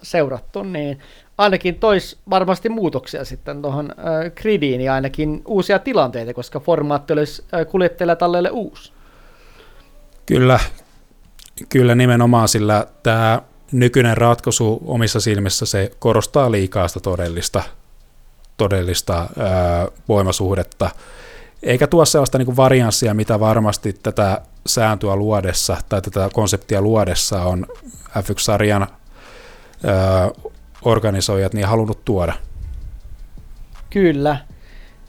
seurattu, niin ainakin tois varmasti muutoksia sitten tuohon äh, gridiin ja ainakin uusia tilanteita, koska formaatti olisi äh, kuljettajille tallelle uusi. Kyllä, kyllä nimenomaan, sillä tämä nykyinen ratkaisu omissa silmissä se korostaa liikaa sitä todellista, todellista ää, voimasuhdetta eikä tuo sellaista niin kuin varianssia, mitä varmasti tätä sääntöä luodessa tai tätä konseptia luodessa on F1-sarjan ö, organisoijat niin halunnut tuoda. Kyllä,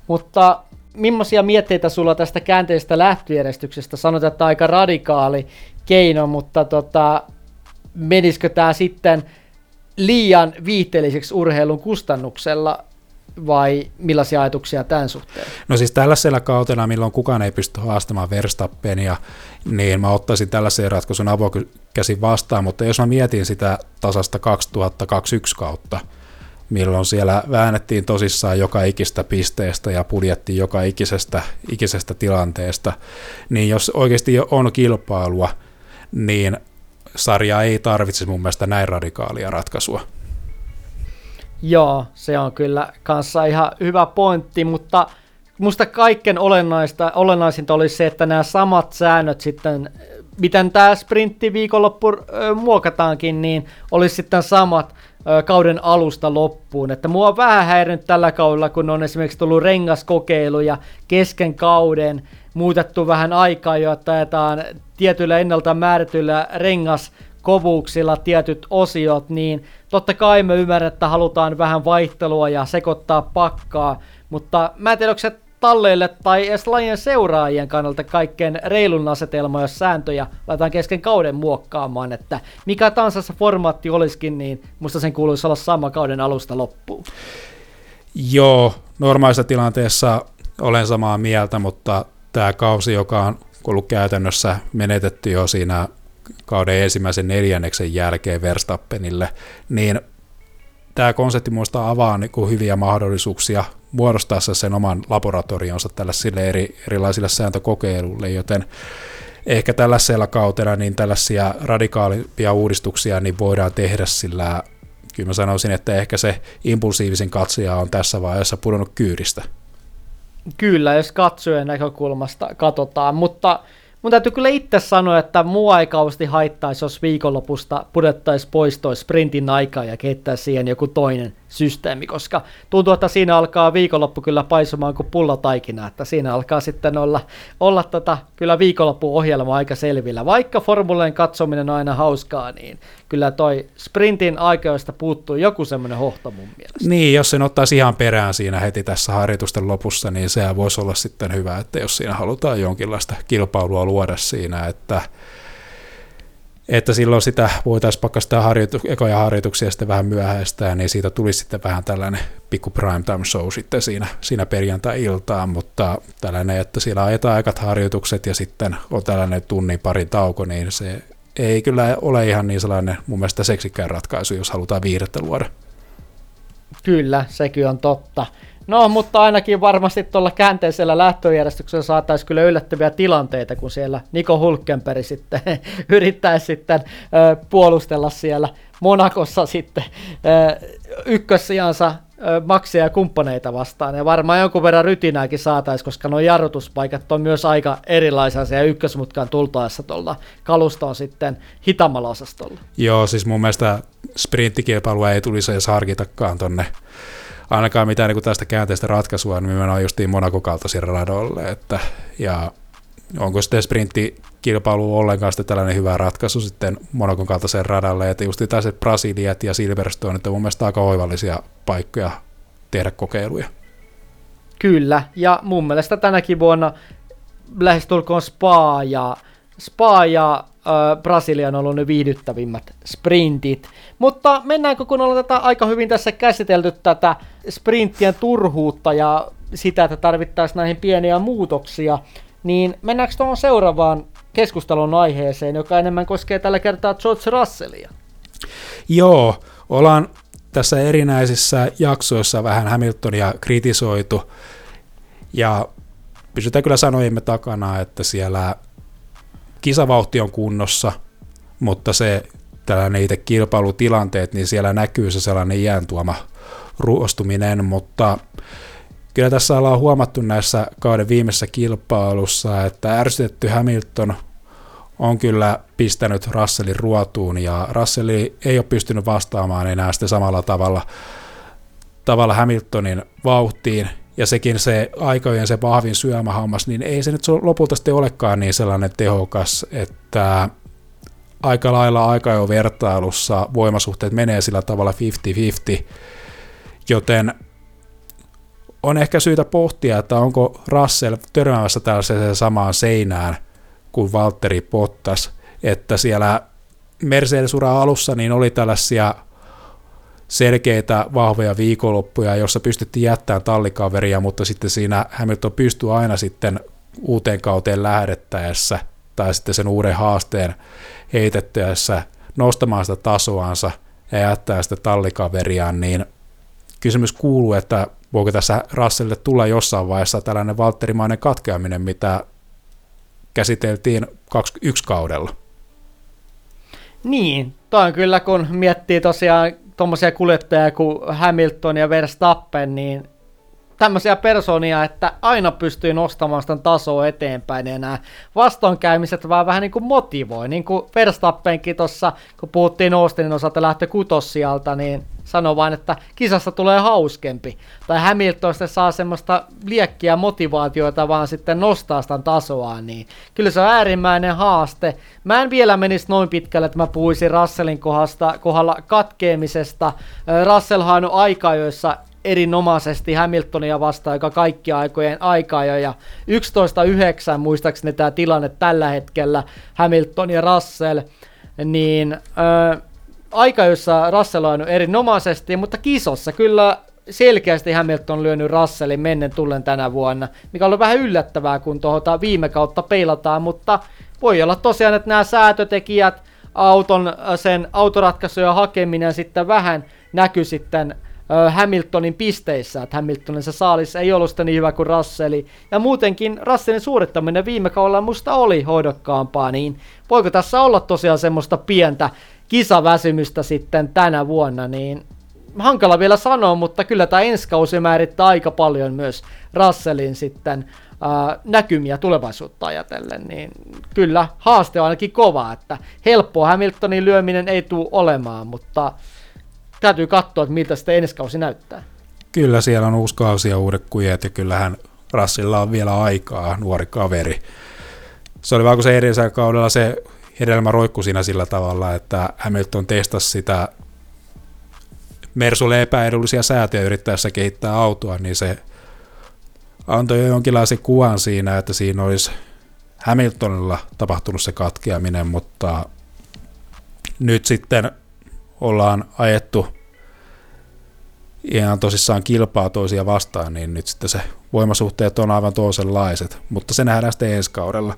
mutta millaisia mietteitä sulla tästä käänteisestä lähtöjärjestyksestä? Sanotaan, että aika radikaali keino, mutta tota, menisikö tämä sitten liian viihteelliseksi urheilun kustannuksella vai millaisia ajatuksia tämän suhteen? No siis tällaisella kautena, milloin kukaan ei pysty haastamaan Verstappenia, niin mä ottaisin tällaisen ratkaisun avokäsin vastaan, mutta jos mä mietin sitä tasasta 2021 kautta, milloin siellä väännettiin tosissaan joka ikistä pisteestä ja puljettiin joka ikisestä, ikisestä tilanteesta, niin jos oikeasti on kilpailua, niin sarja ei tarvitse mun mielestä näin radikaalia ratkaisua. Joo, se on kyllä kanssa ihan hyvä pointti, mutta musta kaiken olennaista, olennaisinta olisi se, että nämä samat säännöt sitten, miten tämä sprintti viikonloppu muokataankin, niin olisi sitten samat kauden alusta loppuun. Että mua on vähän häirinyt tällä kaudella, kun on esimerkiksi tullut rengaskokeiluja kesken kauden, muutettu vähän aikaa, jotta ajetaan tietyillä ennalta määrätyillä rengas kovuuksilla tietyt osiot, niin totta kai me ymmärrän, että halutaan vähän vaihtelua ja sekoittaa pakkaa, mutta mä en tiedä, onko se talleille tai edes lajien seuraajien kannalta kaikkein reilun asetelma, jos sääntöjä laitetaan kesken kauden muokkaamaan, että mikä tahansa se formaatti olisikin, niin musta sen kuuluisi olla sama kauden alusta loppuun. Joo, normaalissa tilanteessa olen samaa mieltä, mutta tämä kausi, joka on ollut käytännössä menetetty jo siinä kauden ensimmäisen neljänneksen jälkeen Verstappenille, niin tämä konsepti muista avaa niin kuin hyviä mahdollisuuksia muodostaa sen oman laboratorionsa tällaisille eri, erilaisille sääntökokeiluille, joten ehkä tällaisella kautena niin tällaisia radikaalimpia uudistuksia niin voidaan tehdä, sillä kyllä mä sanoisin, että ehkä se impulsiivisin katsoja on tässä vaiheessa pudonnut kyydistä. Kyllä, jos katsojen näkökulmasta katsotaan, mutta Mun täytyy kyllä itse sanoa, että mua ei kauheasti haittaisi, jos viikonlopusta pudettaisiin pois toi sprintin aikaa ja kehittäisi siihen joku toinen systeemi, koska tuntuu, että siinä alkaa viikonloppu kyllä paisumaan kuin pullataikina, että siinä alkaa sitten olla, olla tota, kyllä viikonloppuohjelma aika selvillä. Vaikka formuleen katsominen on aina hauskaa, niin kyllä toi sprintin aikoista puuttuu joku semmoinen hohto mun mielestä. Niin, jos sen ottaisi ihan perään siinä heti tässä harjoitusten lopussa, niin se voisi olla sitten hyvä, että jos siinä halutaan jonkinlaista kilpailua luoda siinä, että että silloin sitä voitaisiin pakka sitä harjoitu, ekoja harjoituksia sitten vähän myöhäistää, niin siitä tulisi sitten vähän tällainen pikku primetime show sitten siinä, siinä perjantai-iltaan, mutta tällainen, että siellä ajetaan aikat harjoitukset ja sitten on tällainen tunnin parin tauko, niin se ei kyllä ole ihan niin sellainen mun mielestä seksikään ratkaisu, jos halutaan viihdettä luoda. Kyllä, sekin on totta. No, mutta ainakin varmasti tuolla käänteisellä lähtöjärjestyksellä saataisiin kyllä yllättäviä tilanteita, kun siellä Niko Hulkenberg sitten yrittäisi sitten ö, puolustella siellä Monakossa sitten ykkössijansa maksia ja kumppaneita vastaan. Ja varmaan jonkun verran rytinääkin saataisiin, koska nuo jarrutuspaikat on myös aika erilaisia ja ykkösmutkaan tultaessa tuolla kalustoon sitten hitammalla osastolla. Joo, siis mun mielestä sprinttikilpailua ei tulisi edes harkitakaan tonne ainakaan mitään niin tästä käänteistä ratkaisua, niin nimenomaan justiin Monaco-kaltaisille radoille, että, ja onko sitten sprinttikilpailu ollenkaan sitten tällainen hyvä ratkaisu sitten Monakon kaltaiseen radalle, että just tällaiset Brasiliat ja Silverstone, että mun mielestä aika oivallisia paikkoja tehdä kokeiluja. Kyllä, ja mun mielestä tänäkin vuonna lähestulkoon Spa ja, Spa ja äh, Brasilia on ollut ne viihdyttävimmät sprintit. Mutta mennäänkö, kun ollaan tätä aika hyvin tässä käsitelty tätä sprinttien turhuutta ja sitä, että tarvittaisiin näihin pieniä muutoksia, niin mennäänkö tuohon seuraavaan keskustelun aiheeseen, joka enemmän koskee tällä kertaa George Russellia? Joo, ollaan tässä erinäisissä jaksoissa vähän Hamiltonia kritisoitu, ja pysytään kyllä sanojimme takana, että siellä kisavauhti on kunnossa, mutta se tällainen itse kilpailutilanteet, niin siellä näkyy se sellainen iän tuoma ruostuminen, mutta kyllä tässä ollaan huomattu näissä kauden viimeisessä kilpailussa, että ärsytetty Hamilton on kyllä pistänyt Russellin ruotuun ja Russell ei ole pystynyt vastaamaan enää sitten samalla tavalla, tavalla Hamiltonin vauhtiin ja sekin se aikojen se vahvin syömähammas, niin ei se nyt lopulta sitten olekaan niin sellainen tehokas, että aika lailla aika jo vertailussa voimasuhteet menee sillä tavalla 50-50, joten on ehkä syytä pohtia, että onko Russell törmäämässä tällaiseen samaan seinään kuin Valtteri Bottas, että siellä Mercedes-ura alussa niin oli tällaisia selkeitä, vahvoja viikonloppuja, jossa pystyttiin jättämään tallikaveria, mutta sitten siinä Hamilton pystyy aina sitten uuteen kauteen lähdettäessä tai sitten sen uuden haasteen heitettyessä nostamaan sitä tasoansa ja jättää sitä tallikaveriaan, niin kysymys kuuluu, että voiko tässä Russellille tulla jossain vaiheessa tällainen Valtterimainen katkeaminen, mitä käsiteltiin 21 kaudella. Niin, toi on kyllä, kun miettii tosiaan tuommoisia kuljettajia kuin Hamilton ja Verstappen, niin tämmöisiä personia, että aina pystyy nostamaan sitä tasoa eteenpäin ja nämä vastoinkäymiset vaan vähän niin kuin motivoi. Niin kuin Verstappenkin tuossa, kun puhuttiin Austinin osalta lähtö kutossialta, niin sanoi vain, että kisassa tulee hauskempi. Tai Hamilton sitten saa semmoista liekkiä motivaatioita vaan sitten nostaa sitä tasoa, niin kyllä se on äärimmäinen haaste. Mä en vielä menisi noin pitkälle, että mä puhuisin Russellin kohdasta, kohdalla katkeamisesta. Russellhan on aika, joissa erinomaisesti Hamiltonia vastaan, joka kaikki aikojen aikaa jo, ja 11-9 muistaakseni tämä tilanne tällä hetkellä, Hamilton ja Russell, niin ö, aika, jossa Russell on erinomaisesti, mutta kisossa kyllä selkeästi Hamilton lyönyt Russellin mennen tullen tänä vuonna, mikä on vähän yllättävää, kun tuota viime kautta peilataan, mutta voi olla tosiaan, että nämä säätötekijät, auton, sen autoratkaisujen hakeminen sitten vähän näkyy sitten Hamiltonin pisteissä, että Hamiltonin se saalis ei ollut sitä niin hyvä kuin Russelli. Ja muutenkin Russellin suorittaminen viime kaudella musta oli hoidokkaampaa, niin voiko tässä olla tosiaan semmoista pientä kisaväsymystä sitten tänä vuonna, niin hankala vielä sanoa, mutta kyllä tämä ensi kausi määrittää aika paljon myös Russellin sitten ää, näkymiä tulevaisuutta ajatellen, niin kyllä haaste on ainakin kova, että helppoa Hamiltonin lyöminen ei tule olemaan, mutta täytyy katsoa, että miltä sitten ensi kausi näyttää. Kyllä siellä on uusi kausi ja uudet kujet ja kyllähän Rassilla on vielä aikaa, nuori kaveri. Se oli vaan kun se edellisellä kaudella se hedelmä roikku siinä sillä tavalla, että Hamilton testasi sitä Mersulle epäedullisia säätöjä yrittäessä kehittää autoa, niin se antoi jo jonkinlaisen kuvan siinä, että siinä olisi Hamiltonilla tapahtunut se katkeaminen, mutta nyt sitten ollaan ajettu ihan tosissaan kilpaa toisia vastaan, niin nyt sitten se voimasuhteet on aivan toisenlaiset, mutta se nähdään sitten ensi kaudella.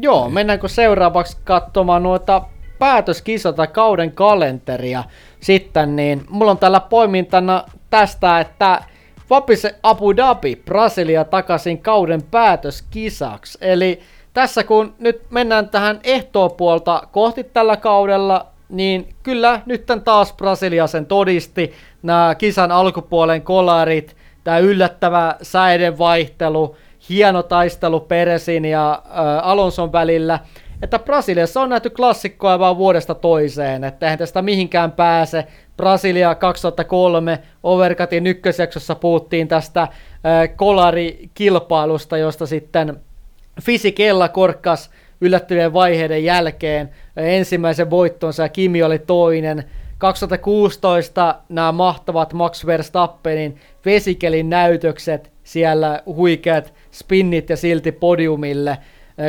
Joo, mennäänkö seuraavaksi katsomaan noita päätöskisota kauden kalenteria sitten, niin mulla on täällä poimintana tästä, että Vapise Abu Dhabi, Brasilia takaisin kauden päätöskisaksi. Eli tässä kun nyt mennään tähän ehtoopuolta kohti tällä kaudella, niin kyllä nyt taas Brasilia sen todisti. Nämä kisan alkupuolen kolarit, tämä yllättävä säiden vaihtelu, hieno taistelu Peresin ja äh, Alonson välillä, että Brasiliassa on nähty klassikkoa vaan vuodesta toiseen, että eihän tästä mihinkään pääse. Brasilia 2003 Overcutin ykkösjaksossa puhuttiin tästä äh, kolarikilpailusta, josta sitten Fisikella korkkas yllättävien vaiheiden jälkeen ensimmäisen voittonsa ja Kimi oli toinen. 2016 nämä mahtavat Max Verstappenin vesikelin näytökset, siellä huikeat spinnit ja silti podiumille.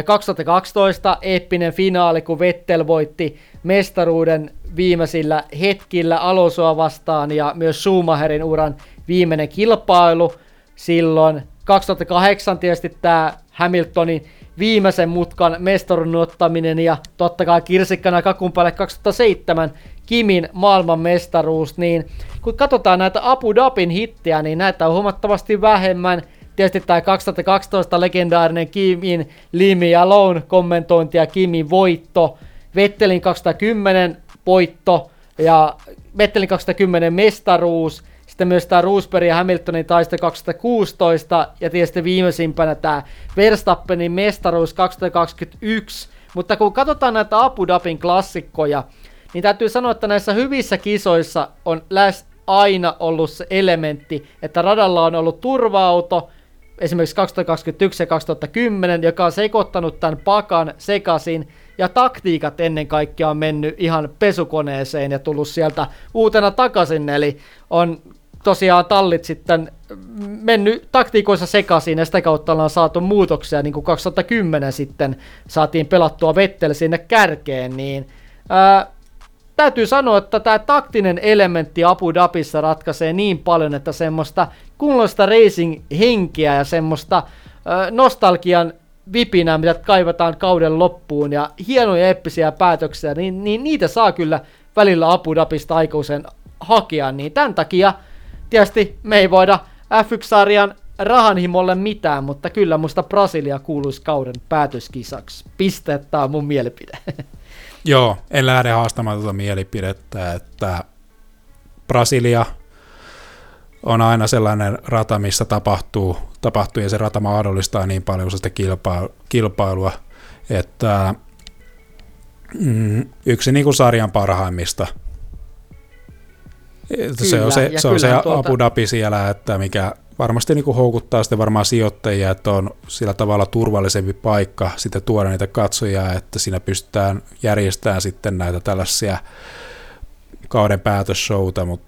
2012 eeppinen finaali, kun Vettel voitti mestaruuden viimeisillä hetkillä Alonsoa vastaan ja myös Schumacherin uran viimeinen kilpailu silloin. 2008 tietysti tämä Hamiltonin viimeisen mutkan mestarun ottaminen ja totta kai kirsikkana kakun päälle 2007 Kimin maailmanmestaruus, niin kun katsotaan näitä Abu Dhabin hittejä, niin näitä on huomattavasti vähemmän. Tietysti tämä 2012 legendaarinen Kimin Limi ja Lone kommentointi ja Kimin voitto, Vettelin 2010 voitto ja Vettelin 2010 mestaruus, sitten myös tämä Roosberg ja Hamiltonin taisto 2016 ja tietysti viimeisimpänä tämä Verstappenin mestaruus 2021. Mutta kun katsotaan näitä Abu Dhabin klassikkoja, niin täytyy sanoa, että näissä hyvissä kisoissa on läs aina ollut se elementti, että radalla on ollut turva-auto, esimerkiksi 2021 ja 2010, joka on sekoittanut tämän pakan sekaisin, ja taktiikat ennen kaikkea on mennyt ihan pesukoneeseen ja tullut sieltä uutena takaisin, eli on tosiaan tallit sitten mennyt taktiikoissa sekaisin ja sitä kautta ollaan saatu muutoksia, niin kuin 2010 sitten saatiin pelattua Vettel sinne kärkeen, niin ää, täytyy sanoa, että tämä taktinen elementti Abu Dhabissa ratkaisee niin paljon, että semmoista kunnollista racing-henkeä ja semmoista ää, nostalgian vipinää, mitä kaivataan kauden loppuun ja hienoja eppisiä päätöksiä, niin, niin niitä saa kyllä välillä Abu Dhabista aikuisen hakea, niin tämän takia Tietysti me ei voida F1-sarjan rahanhimolle mitään, mutta kyllä musta Brasilia kuuluisi kauden päätöskisaksi. Piste, tämä on mun mielipide. Joo, en lähde haastamaan tuota mielipidettä, että Brasilia on aina sellainen rata, missä tapahtuu, tapahtuu ja se rata mahdollistaa niin paljon sitä kilpailua, että mm, yksi niin kuin sarjan parhaimmista – Kyllä, se on se, se, on se tuota... Abu Dhabi siellä, että mikä varmasti niin kuin houkuttaa sitten varmaan sijoittajia, että on sillä tavalla turvallisempi paikka sitten tuoda niitä katsojia, että siinä pystytään järjestämään sitten näitä tällaisia kauden päätösshowta, mutta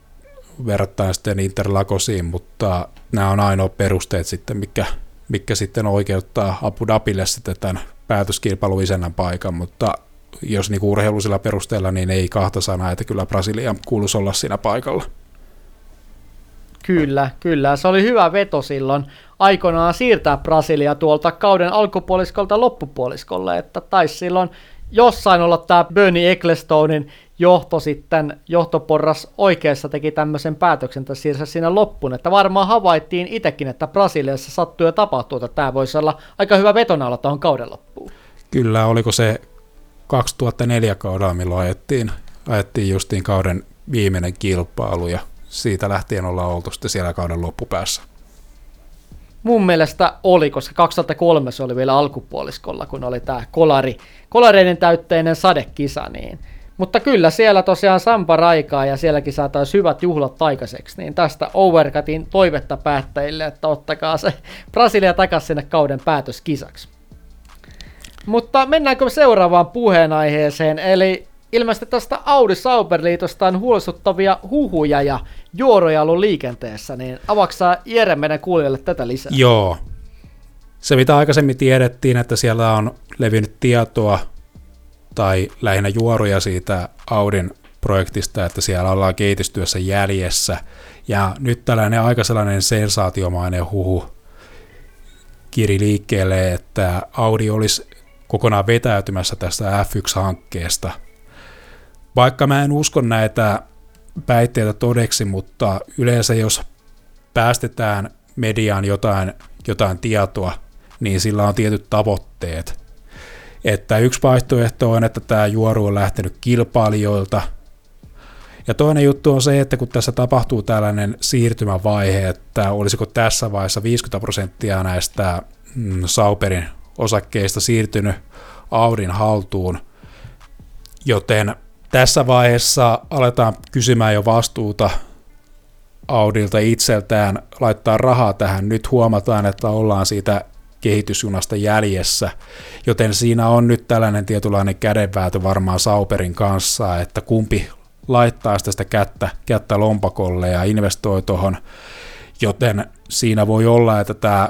verrattain sitten Interlagosiin, mutta nämä on ainoa perusteet sitten, mikä, mikä sitten oikeuttaa Abu Dhabille sitten tämän päätöskilpailun isännän paikan, mutta jos niin urheilusilla perusteella, niin ei kahta sanaa, että kyllä Brasilia kuuluisi olla siinä paikalla. Kyllä, kyllä. Se oli hyvä veto silloin aikoinaan siirtää Brasilia tuolta kauden alkupuoliskolta loppupuoliskolle, että taisi silloin jossain olla tämä Bernie Ecclestonein johto sitten, johtoporras oikeassa teki tämmöisen päätöksen tässä siirsa siinä loppuun, että varmaan havaittiin itsekin, että Brasiliassa sattuu ja tapahtuu, että tämä voisi olla aika hyvä vetonalla tuohon kauden loppuun. Kyllä, oliko se 2004 kaudella, milloin ajettiin, ajettiin justiin kauden viimeinen kilpailu ja siitä lähtien ollaan oltu sitten siellä kauden loppupäässä. Mun mielestä oli, koska 2003 se oli vielä alkupuoliskolla, kun oli tämä kolari, kolareiden täytteinen sadekisa, niin mutta kyllä siellä tosiaan Sampa raikaa ja sielläkin saataisiin hyvät juhlat aikaiseksi, niin tästä Overcutin toivetta päättäjille, että ottakaa se Brasilia takaisin sinne kauden päätöskisaksi. Mutta mennäänkö seuraavaan puheenaiheeseen, eli ilmeisesti tästä Audi Sauberliitosta on huolestuttavia huhuja ja juoroja ollut liikenteessä, niin avaksaa Jere meidän kuulijoille tätä lisää? Joo. Se mitä aikaisemmin tiedettiin, että siellä on levinnyt tietoa tai lähinnä juoruja siitä Audin projektista, että siellä ollaan kehitystyössä jäljessä. Ja nyt tällainen aika sellainen sensaatiomainen huhu kiri liikkeelle, että Audi olisi kokonaan vetäytymässä tästä F1-hankkeesta. Vaikka mä en usko näitä väitteitä todeksi, mutta yleensä jos päästetään mediaan jotain, jotain tietoa, niin sillä on tietyt tavoitteet. Että yksi vaihtoehto on, että tämä juoru on lähtenyt kilpailijoilta. Ja toinen juttu on se, että kun tässä tapahtuu tällainen siirtymävaihe, että olisiko tässä vaiheessa 50 prosenttia näistä mm, Sauperin osakkeista siirtynyt Audin haltuun, joten tässä vaiheessa aletaan kysymään jo vastuuta Audilta itseltään laittaa rahaa tähän. Nyt huomataan, että ollaan siitä kehitysjunasta jäljessä, joten siinä on nyt tällainen tietynlainen kädenväätö varmaan Sauperin kanssa, että kumpi laittaa sitä kättä, kättä lompakolle ja investoi tuohon, joten siinä voi olla, että tämä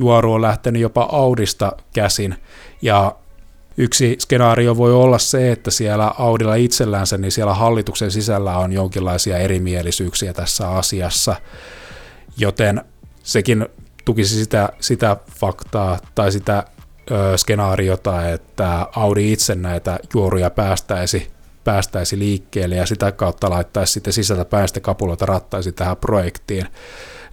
juoru on lähtenyt jopa Audista käsin, ja Yksi skenaario voi olla se, että siellä Audilla itsellänsä, niin siellä hallituksen sisällä on jonkinlaisia erimielisyyksiä tässä asiassa, joten sekin tukisi sitä, sitä faktaa tai sitä ö, skenaariota, että Audi itse näitä juoruja päästäisi, päästäisi liikkeelle ja sitä kautta laittaisi sitten sisältä päästä kapuloita rattaisi tähän projektiin.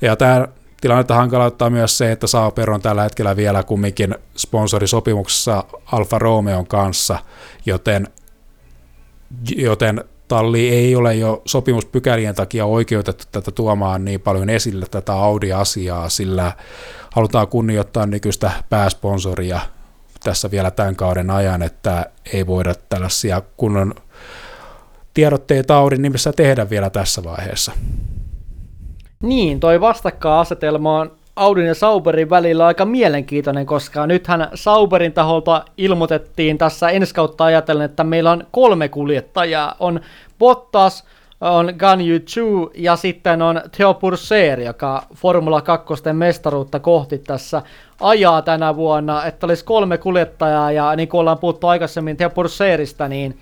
Ja tämä tilannetta hankalauttaa myös se, että Sauber on tällä hetkellä vielä kumminkin sponsorisopimuksessa Alfa Romeon kanssa, joten, joten talli ei ole jo sopimuspykälien takia oikeutettu tätä tuomaan niin paljon esille tätä Audi-asiaa, sillä halutaan kunnioittaa nykyistä pääsponsoria tässä vielä tämän kauden ajan, että ei voida tällaisia kunnon tiedotteita Audin nimissä tehdä vielä tässä vaiheessa. Niin, toi vastakkainasetelma on Audin ja Sauberin välillä aika mielenkiintoinen, koska nythän Sauberin taholta ilmoitettiin tässä ensi kautta ajatellen, että meillä on kolme kuljettajaa. On Bottas, on Gan Yu Chu ja sitten on Theo Purser, joka Formula 2 mestaruutta kohti tässä ajaa tänä vuonna, että olisi kolme kuljettajaa ja niin kuin ollaan puhuttu aikaisemmin Theo Purserista, niin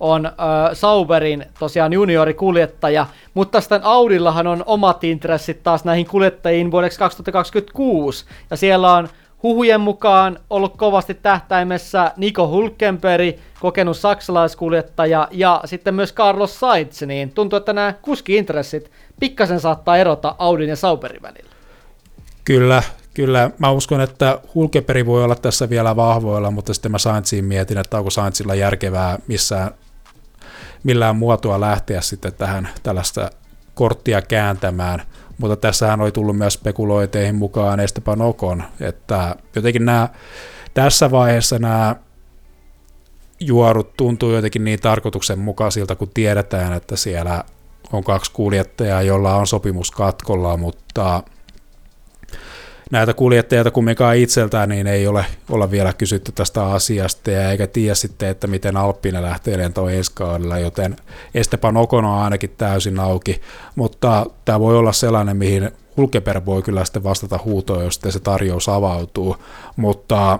on äh, Sauberin tosiaan juniorikuljettaja, mutta sitten Audillahan on omat intressit taas näihin kuljettajiin vuodeksi 2026, ja siellä on huhujen mukaan ollut kovasti tähtäimessä Nico Hulkenberg, kokenut saksalaiskuljettaja, ja sitten myös Carlos Sainz, niin tuntuu, että nämä kuski-intressit pikkasen saattaa erota Audin ja Sauberin välillä. Kyllä, kyllä. Mä uskon, että Hulkenberg voi olla tässä vielä vahvoilla, mutta sitten mä Sainziin mietin, että onko Sainzilla järkevää missään millään muotoa lähteä sitten tähän tällaista korttia kääntämään, mutta tässähän oli tullut myös spekuloiteihin mukaan Esteban Okon, että jotenkin nämä, tässä vaiheessa nämä juorut tuntuu jotenkin niin tarkoituksenmukaisilta, kun tiedetään, että siellä on kaksi kuljettajaa, jolla on sopimus katkolla, mutta näitä kuljettajia kumminkaan itseltään, niin ei ole olla vielä kysytty tästä asiasta, ja eikä tiedä sitten, että miten Alppinen lähtee lentoon ensi kaudella, joten Esteban Okono on ainakin täysin auki, mutta tämä voi olla sellainen, mihin Hulkeper voi kyllä sitten vastata huutoon, jos se tarjous avautuu, mutta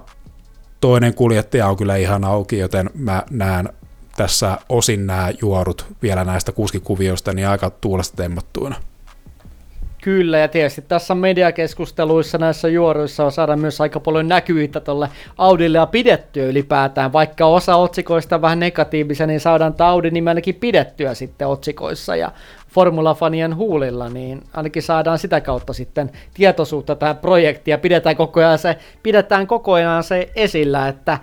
toinen kuljettaja on kyllä ihan auki, joten mä näen tässä osin nämä juorut vielä näistä kuskikuvioista niin aika tuulesta temmattuina. Kyllä, ja tietysti tässä mediakeskusteluissa näissä juoruissa on saada myös aika paljon näkyvyyttä tuolle Audille ja pidettyä ylipäätään. Vaikka osa otsikoista vähän negatiivisia, niin saadaan tämä Audi nimi ainakin pidettyä sitten otsikoissa ja formulafanien huulilla, niin ainakin saadaan sitä kautta sitten tietoisuutta tähän projektiin ja pidetään koko ajan se, pidetään koko ajan se esillä, että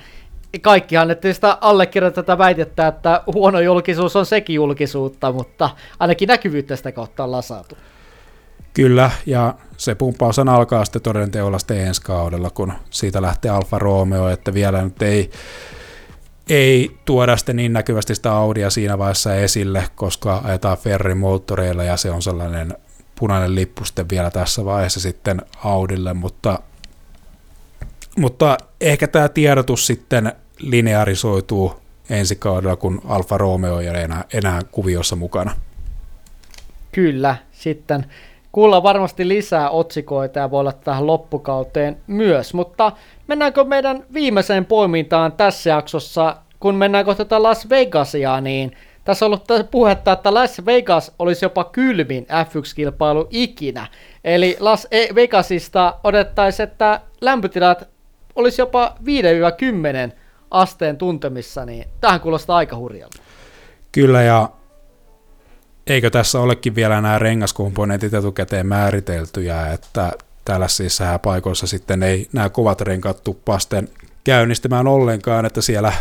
kaikkihan että sitä allekirjoittaa väitettä, että huono julkisuus on sekin julkisuutta, mutta ainakin näkyvyyttä sitä kautta ollaan saatu. Kyllä, ja se pumppaushan alkaa sitten todenteolla sitten ensi kaudella, kun siitä lähtee Alfa Romeo, että vielä nyt ei, ei tuoda sitten niin näkyvästi sitä Audia siinä vaiheessa esille, koska ajetaan Ferrin moottoreilla ja se on sellainen punainen lippu sitten vielä tässä vaiheessa sitten Audille, mutta, mutta ehkä tämä tiedotus sitten linearisoituu ensi kaudella, kun Alfa Romeo ei ole enää, enää kuviossa mukana. Kyllä, sitten kuulla varmasti lisää otsikoita ja voi olla tähän loppukauteen myös, mutta mennäänkö meidän viimeiseen poimintaan tässä jaksossa, kun mennään kohta tätä Las Vegasia, niin tässä on ollut puhetta, että Las Vegas olisi jopa kylmin F1-kilpailu ikinä. Eli Las e- Vegasista odottaisiin, että lämpötilat olisi jopa 5-10 asteen tuntemissa, niin tähän kuulostaa aika hurjalta. Kyllä, ja eikö tässä olekin vielä nämä rengaskomponentit etukäteen määriteltyjä, että tällaisissa paikoissa sitten ei nämä kovat renkaat tuppasten käynnistämään ollenkaan, että siellä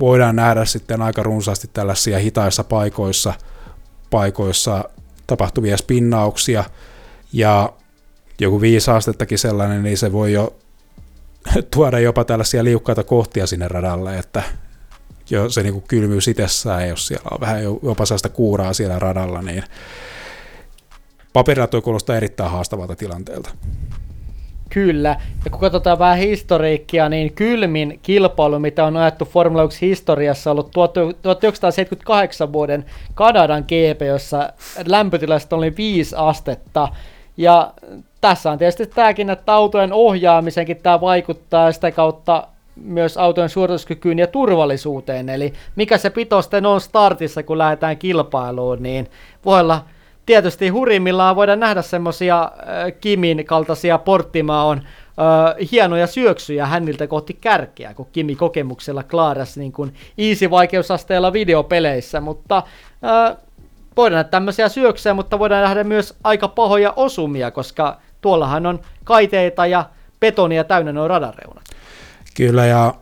voidaan nähdä sitten aika runsaasti tällaisia hitaissa paikoissa, paikoissa tapahtuvia spinnauksia, ja joku viisi astettakin sellainen, niin se voi jo tuoda jopa tällaisia liukkaita kohtia sinne radalle, että jo se niin kuin kylmyys itsessään, jos siellä on vähän jopa sellaista kuuraa siellä radalla, niin paperilla tuo kuulostaa erittäin haastavalta tilanteelta. Kyllä, ja kun katsotaan vähän historiikkia, niin kylmin kilpailu, mitä on ajettu Formula 1 historiassa, on ollut 1978 vuoden Kanadan GP, jossa lämpötilasta oli 5 astetta, ja tässä on tietysti tämäkin, että autojen ohjaamisenkin tämä vaikuttaa ja sitä kautta myös autojen suorituskykyyn ja turvallisuuteen. Eli mikä se pitosten on startissa, kun lähdetään kilpailuun, niin voi olla tietysti hurimmillaan voidaan nähdä semmoisia äh, Kimin kaltaisia Porttimaa on äh, hienoja syöksyjä häniltä kohti kärkeä, kun Kimi kokemuksella klaaras niin kuin easy-vaikeusasteella videopeleissä, mutta äh, voidaan nähdä tämmöisiä syöksyjä, mutta voidaan nähdä myös aika pahoja osumia, koska tuollahan on kaiteita ja betonia täynnä nuo radarreunat. Kyllä, ja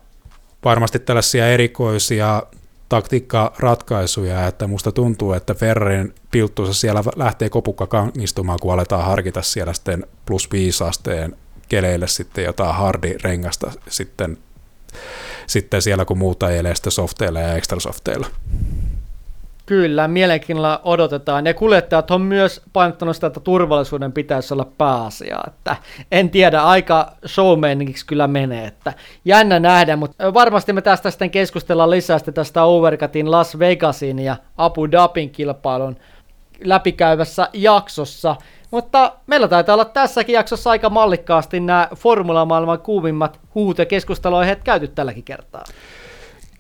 varmasti tällaisia erikoisia taktiikkaratkaisuja, että musta tuntuu, että Ferrarin pilttuussa siellä lähtee kopukka kangistumaan, kun aletaan harkita siellä sitten plus 5 asteen keleille sitten jotain hardi-rengasta sitten, sitten siellä, kun muuta ajelee sitten softeilla ja extra softeilla. Kyllä, mielenkiinnolla odotetaan. Ja kuljettajat on myös painottanut sitä, että turvallisuuden pitäisi olla pääasia. Että en tiedä, aika showmaniksi kyllä menee. Että jännä nähdä, mutta varmasti me tästä sitten keskustellaan lisää tästä Overcutin Las Vegasin ja Abu Dhabin kilpailun läpikäyvässä jaksossa. Mutta meillä taitaa olla tässäkin jaksossa aika mallikkaasti nämä formula-maailman kuumimmat huut ja keskusteluaiheet käyty tälläkin kertaa.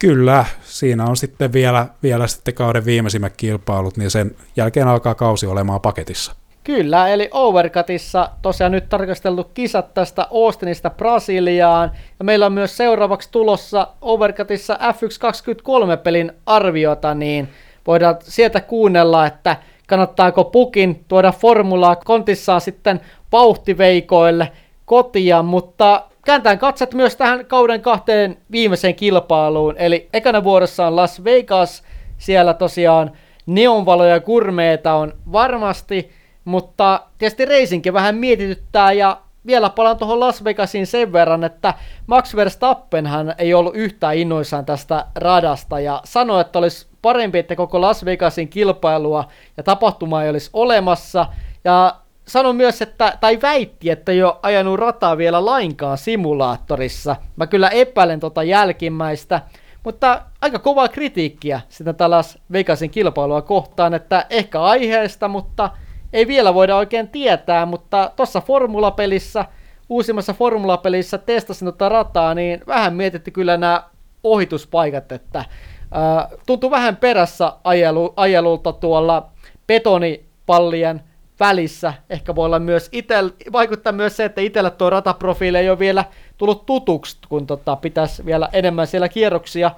Kyllä, siinä on sitten vielä, vielä sitten kauden viimeisimmät kilpailut, niin sen jälkeen alkaa kausi olemaan paketissa. Kyllä, eli Overcutissa tosiaan nyt tarkasteltu kisat tästä Austinista Brasiliaan, ja meillä on myös seuraavaksi tulossa Overcutissa F123-pelin arviota, niin voidaan sieltä kuunnella, että kannattaako pukin tuoda formulaa kontissaan sitten vauhtiveikoille kotia, mutta Kääntään katset myös tähän kauden kahteen viimeiseen kilpailuun, eli ekana vuorossa on Las Vegas, siellä tosiaan neonvaloja ja kurmeita on varmasti, mutta tietysti reisinkin vähän mietityttää. Ja vielä palaan tuohon Las Vegasiin sen verran, että Max Verstappenhan ei ollut yhtään innoissaan tästä radasta. Ja sanoi, että olisi parempi, että koko Las Vegasin kilpailua ja tapahtumaa ei olisi olemassa. Ja sanoi myös, että, tai väitti, että ei ole ajanut rataa vielä lainkaan simulaattorissa. Mä kyllä epäilen tota jälkimmäistä, mutta aika kovaa kritiikkiä sitä tällais Vegasin kilpailua kohtaan, että ehkä aiheesta, mutta ei vielä voida oikein tietää, mutta tuossa formulapelissä, uusimmassa formulapelissä testasin tota rataa, niin vähän mietitti kyllä nämä ohituspaikat, että ää, tuntuu vähän perässä ajelu, ajelulta tuolla betonipallien välissä. Ehkä voi olla myös itel, vaikuttaa myös se, että itsellä tuo rataprofiili ei ole vielä tullut tutuksi, kun tota, pitäisi vielä enemmän siellä kierroksia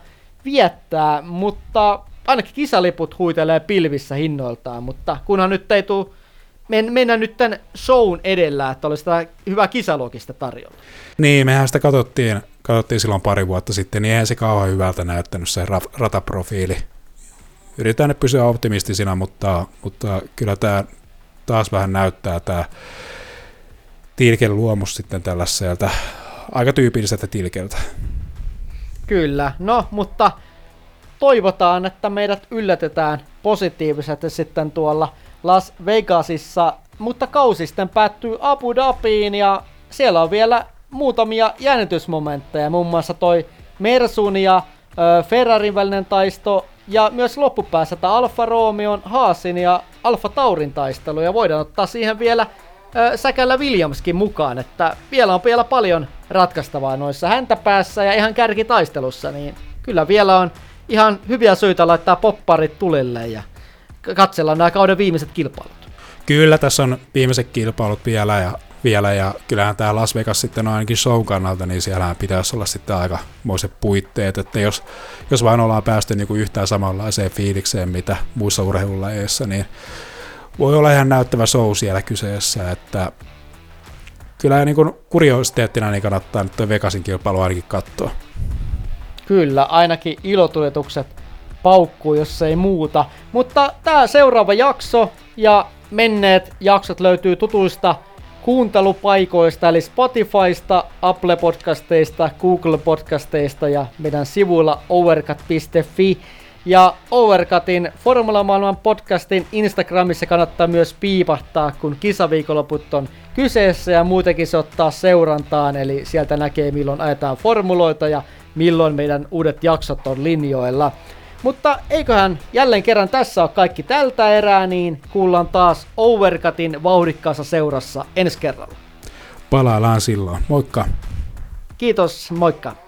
viettää, mutta ainakin kisaliput huitelee pilvissä hinnoiltaan, mutta kunhan nyt ei tule men, mennä nyt tämän shown edellä, että olisi sitä hyvää kisalogista tarjolla. Niin, mehän sitä katsottiin, katsottiin silloin pari vuotta sitten, niin eihän se kauhean hyvältä näyttänyt se rataprofiili. Yritetään nyt pysyä optimistisina, mutta, mutta kyllä tämä taas vähän näyttää tämä Tilken luomus sitten tällaiselta aika tyypilliseltä Tilkeltä. Kyllä, no mutta toivotaan, että meidät yllätetään positiivisesti sitten tuolla Las Vegasissa, mutta kausi sitten päättyy Abu Dhabiin ja siellä on vielä muutamia jännitysmomentteja, muun muassa toi Mersun ja Ferrarin välinen taisto ja myös loppupäässä tämä Alfa Romeon, Haasin ja Alfa Taurin taistelu ja voidaan ottaa siihen vielä ö, Säkällä Williamskin mukaan, että vielä on vielä paljon ratkaistavaa noissa häntäpäässä ja ihan kärkitaistelussa, niin kyllä vielä on ihan hyviä syitä laittaa popparit tulille ja katsella nämä kauden viimeiset kilpailut. Kyllä, tässä on viimeiset kilpailut vielä ja, vielä ja kyllähän tämä Las Vegas sitten on ainakin show kannalta, niin siellähän pitäisi olla sitten aika moiset puitteet, että jos, jos vain ollaan päästy niin kuin yhtään samanlaiseen fiilikseen, mitä muissa urheilulajeissa, niin voi olla ihan näyttävä show siellä kyseessä, että kyllä niin kuin kuriositeettina niin kannattaa nyt tuo Vegasin kilpailu ainakin katsoa. Kyllä, ainakin ilotuletukset paukkuu, jos ei muuta. Mutta tämä seuraava jakso ja menneet jaksot löytyy tutuista kuuntelupaikoista, eli Spotifysta, Apple Podcasteista, Google Podcasteista ja meidän sivuilla overcut.fi. Ja Overcutin Formula Maailman podcastin Instagramissa kannattaa myös piipahtaa, kun kisaviikonloput on kyseessä ja muutenkin se ottaa seurantaan, eli sieltä näkee milloin ajetaan formuloita ja milloin meidän uudet jaksot on linjoilla. Mutta eiköhän jälleen kerran tässä ole kaikki tältä erää, niin kuullaan taas Overcutin vauhdikkaassa seurassa ensi kerralla. Palaillaan silloin. Moikka! Kiitos, moikka!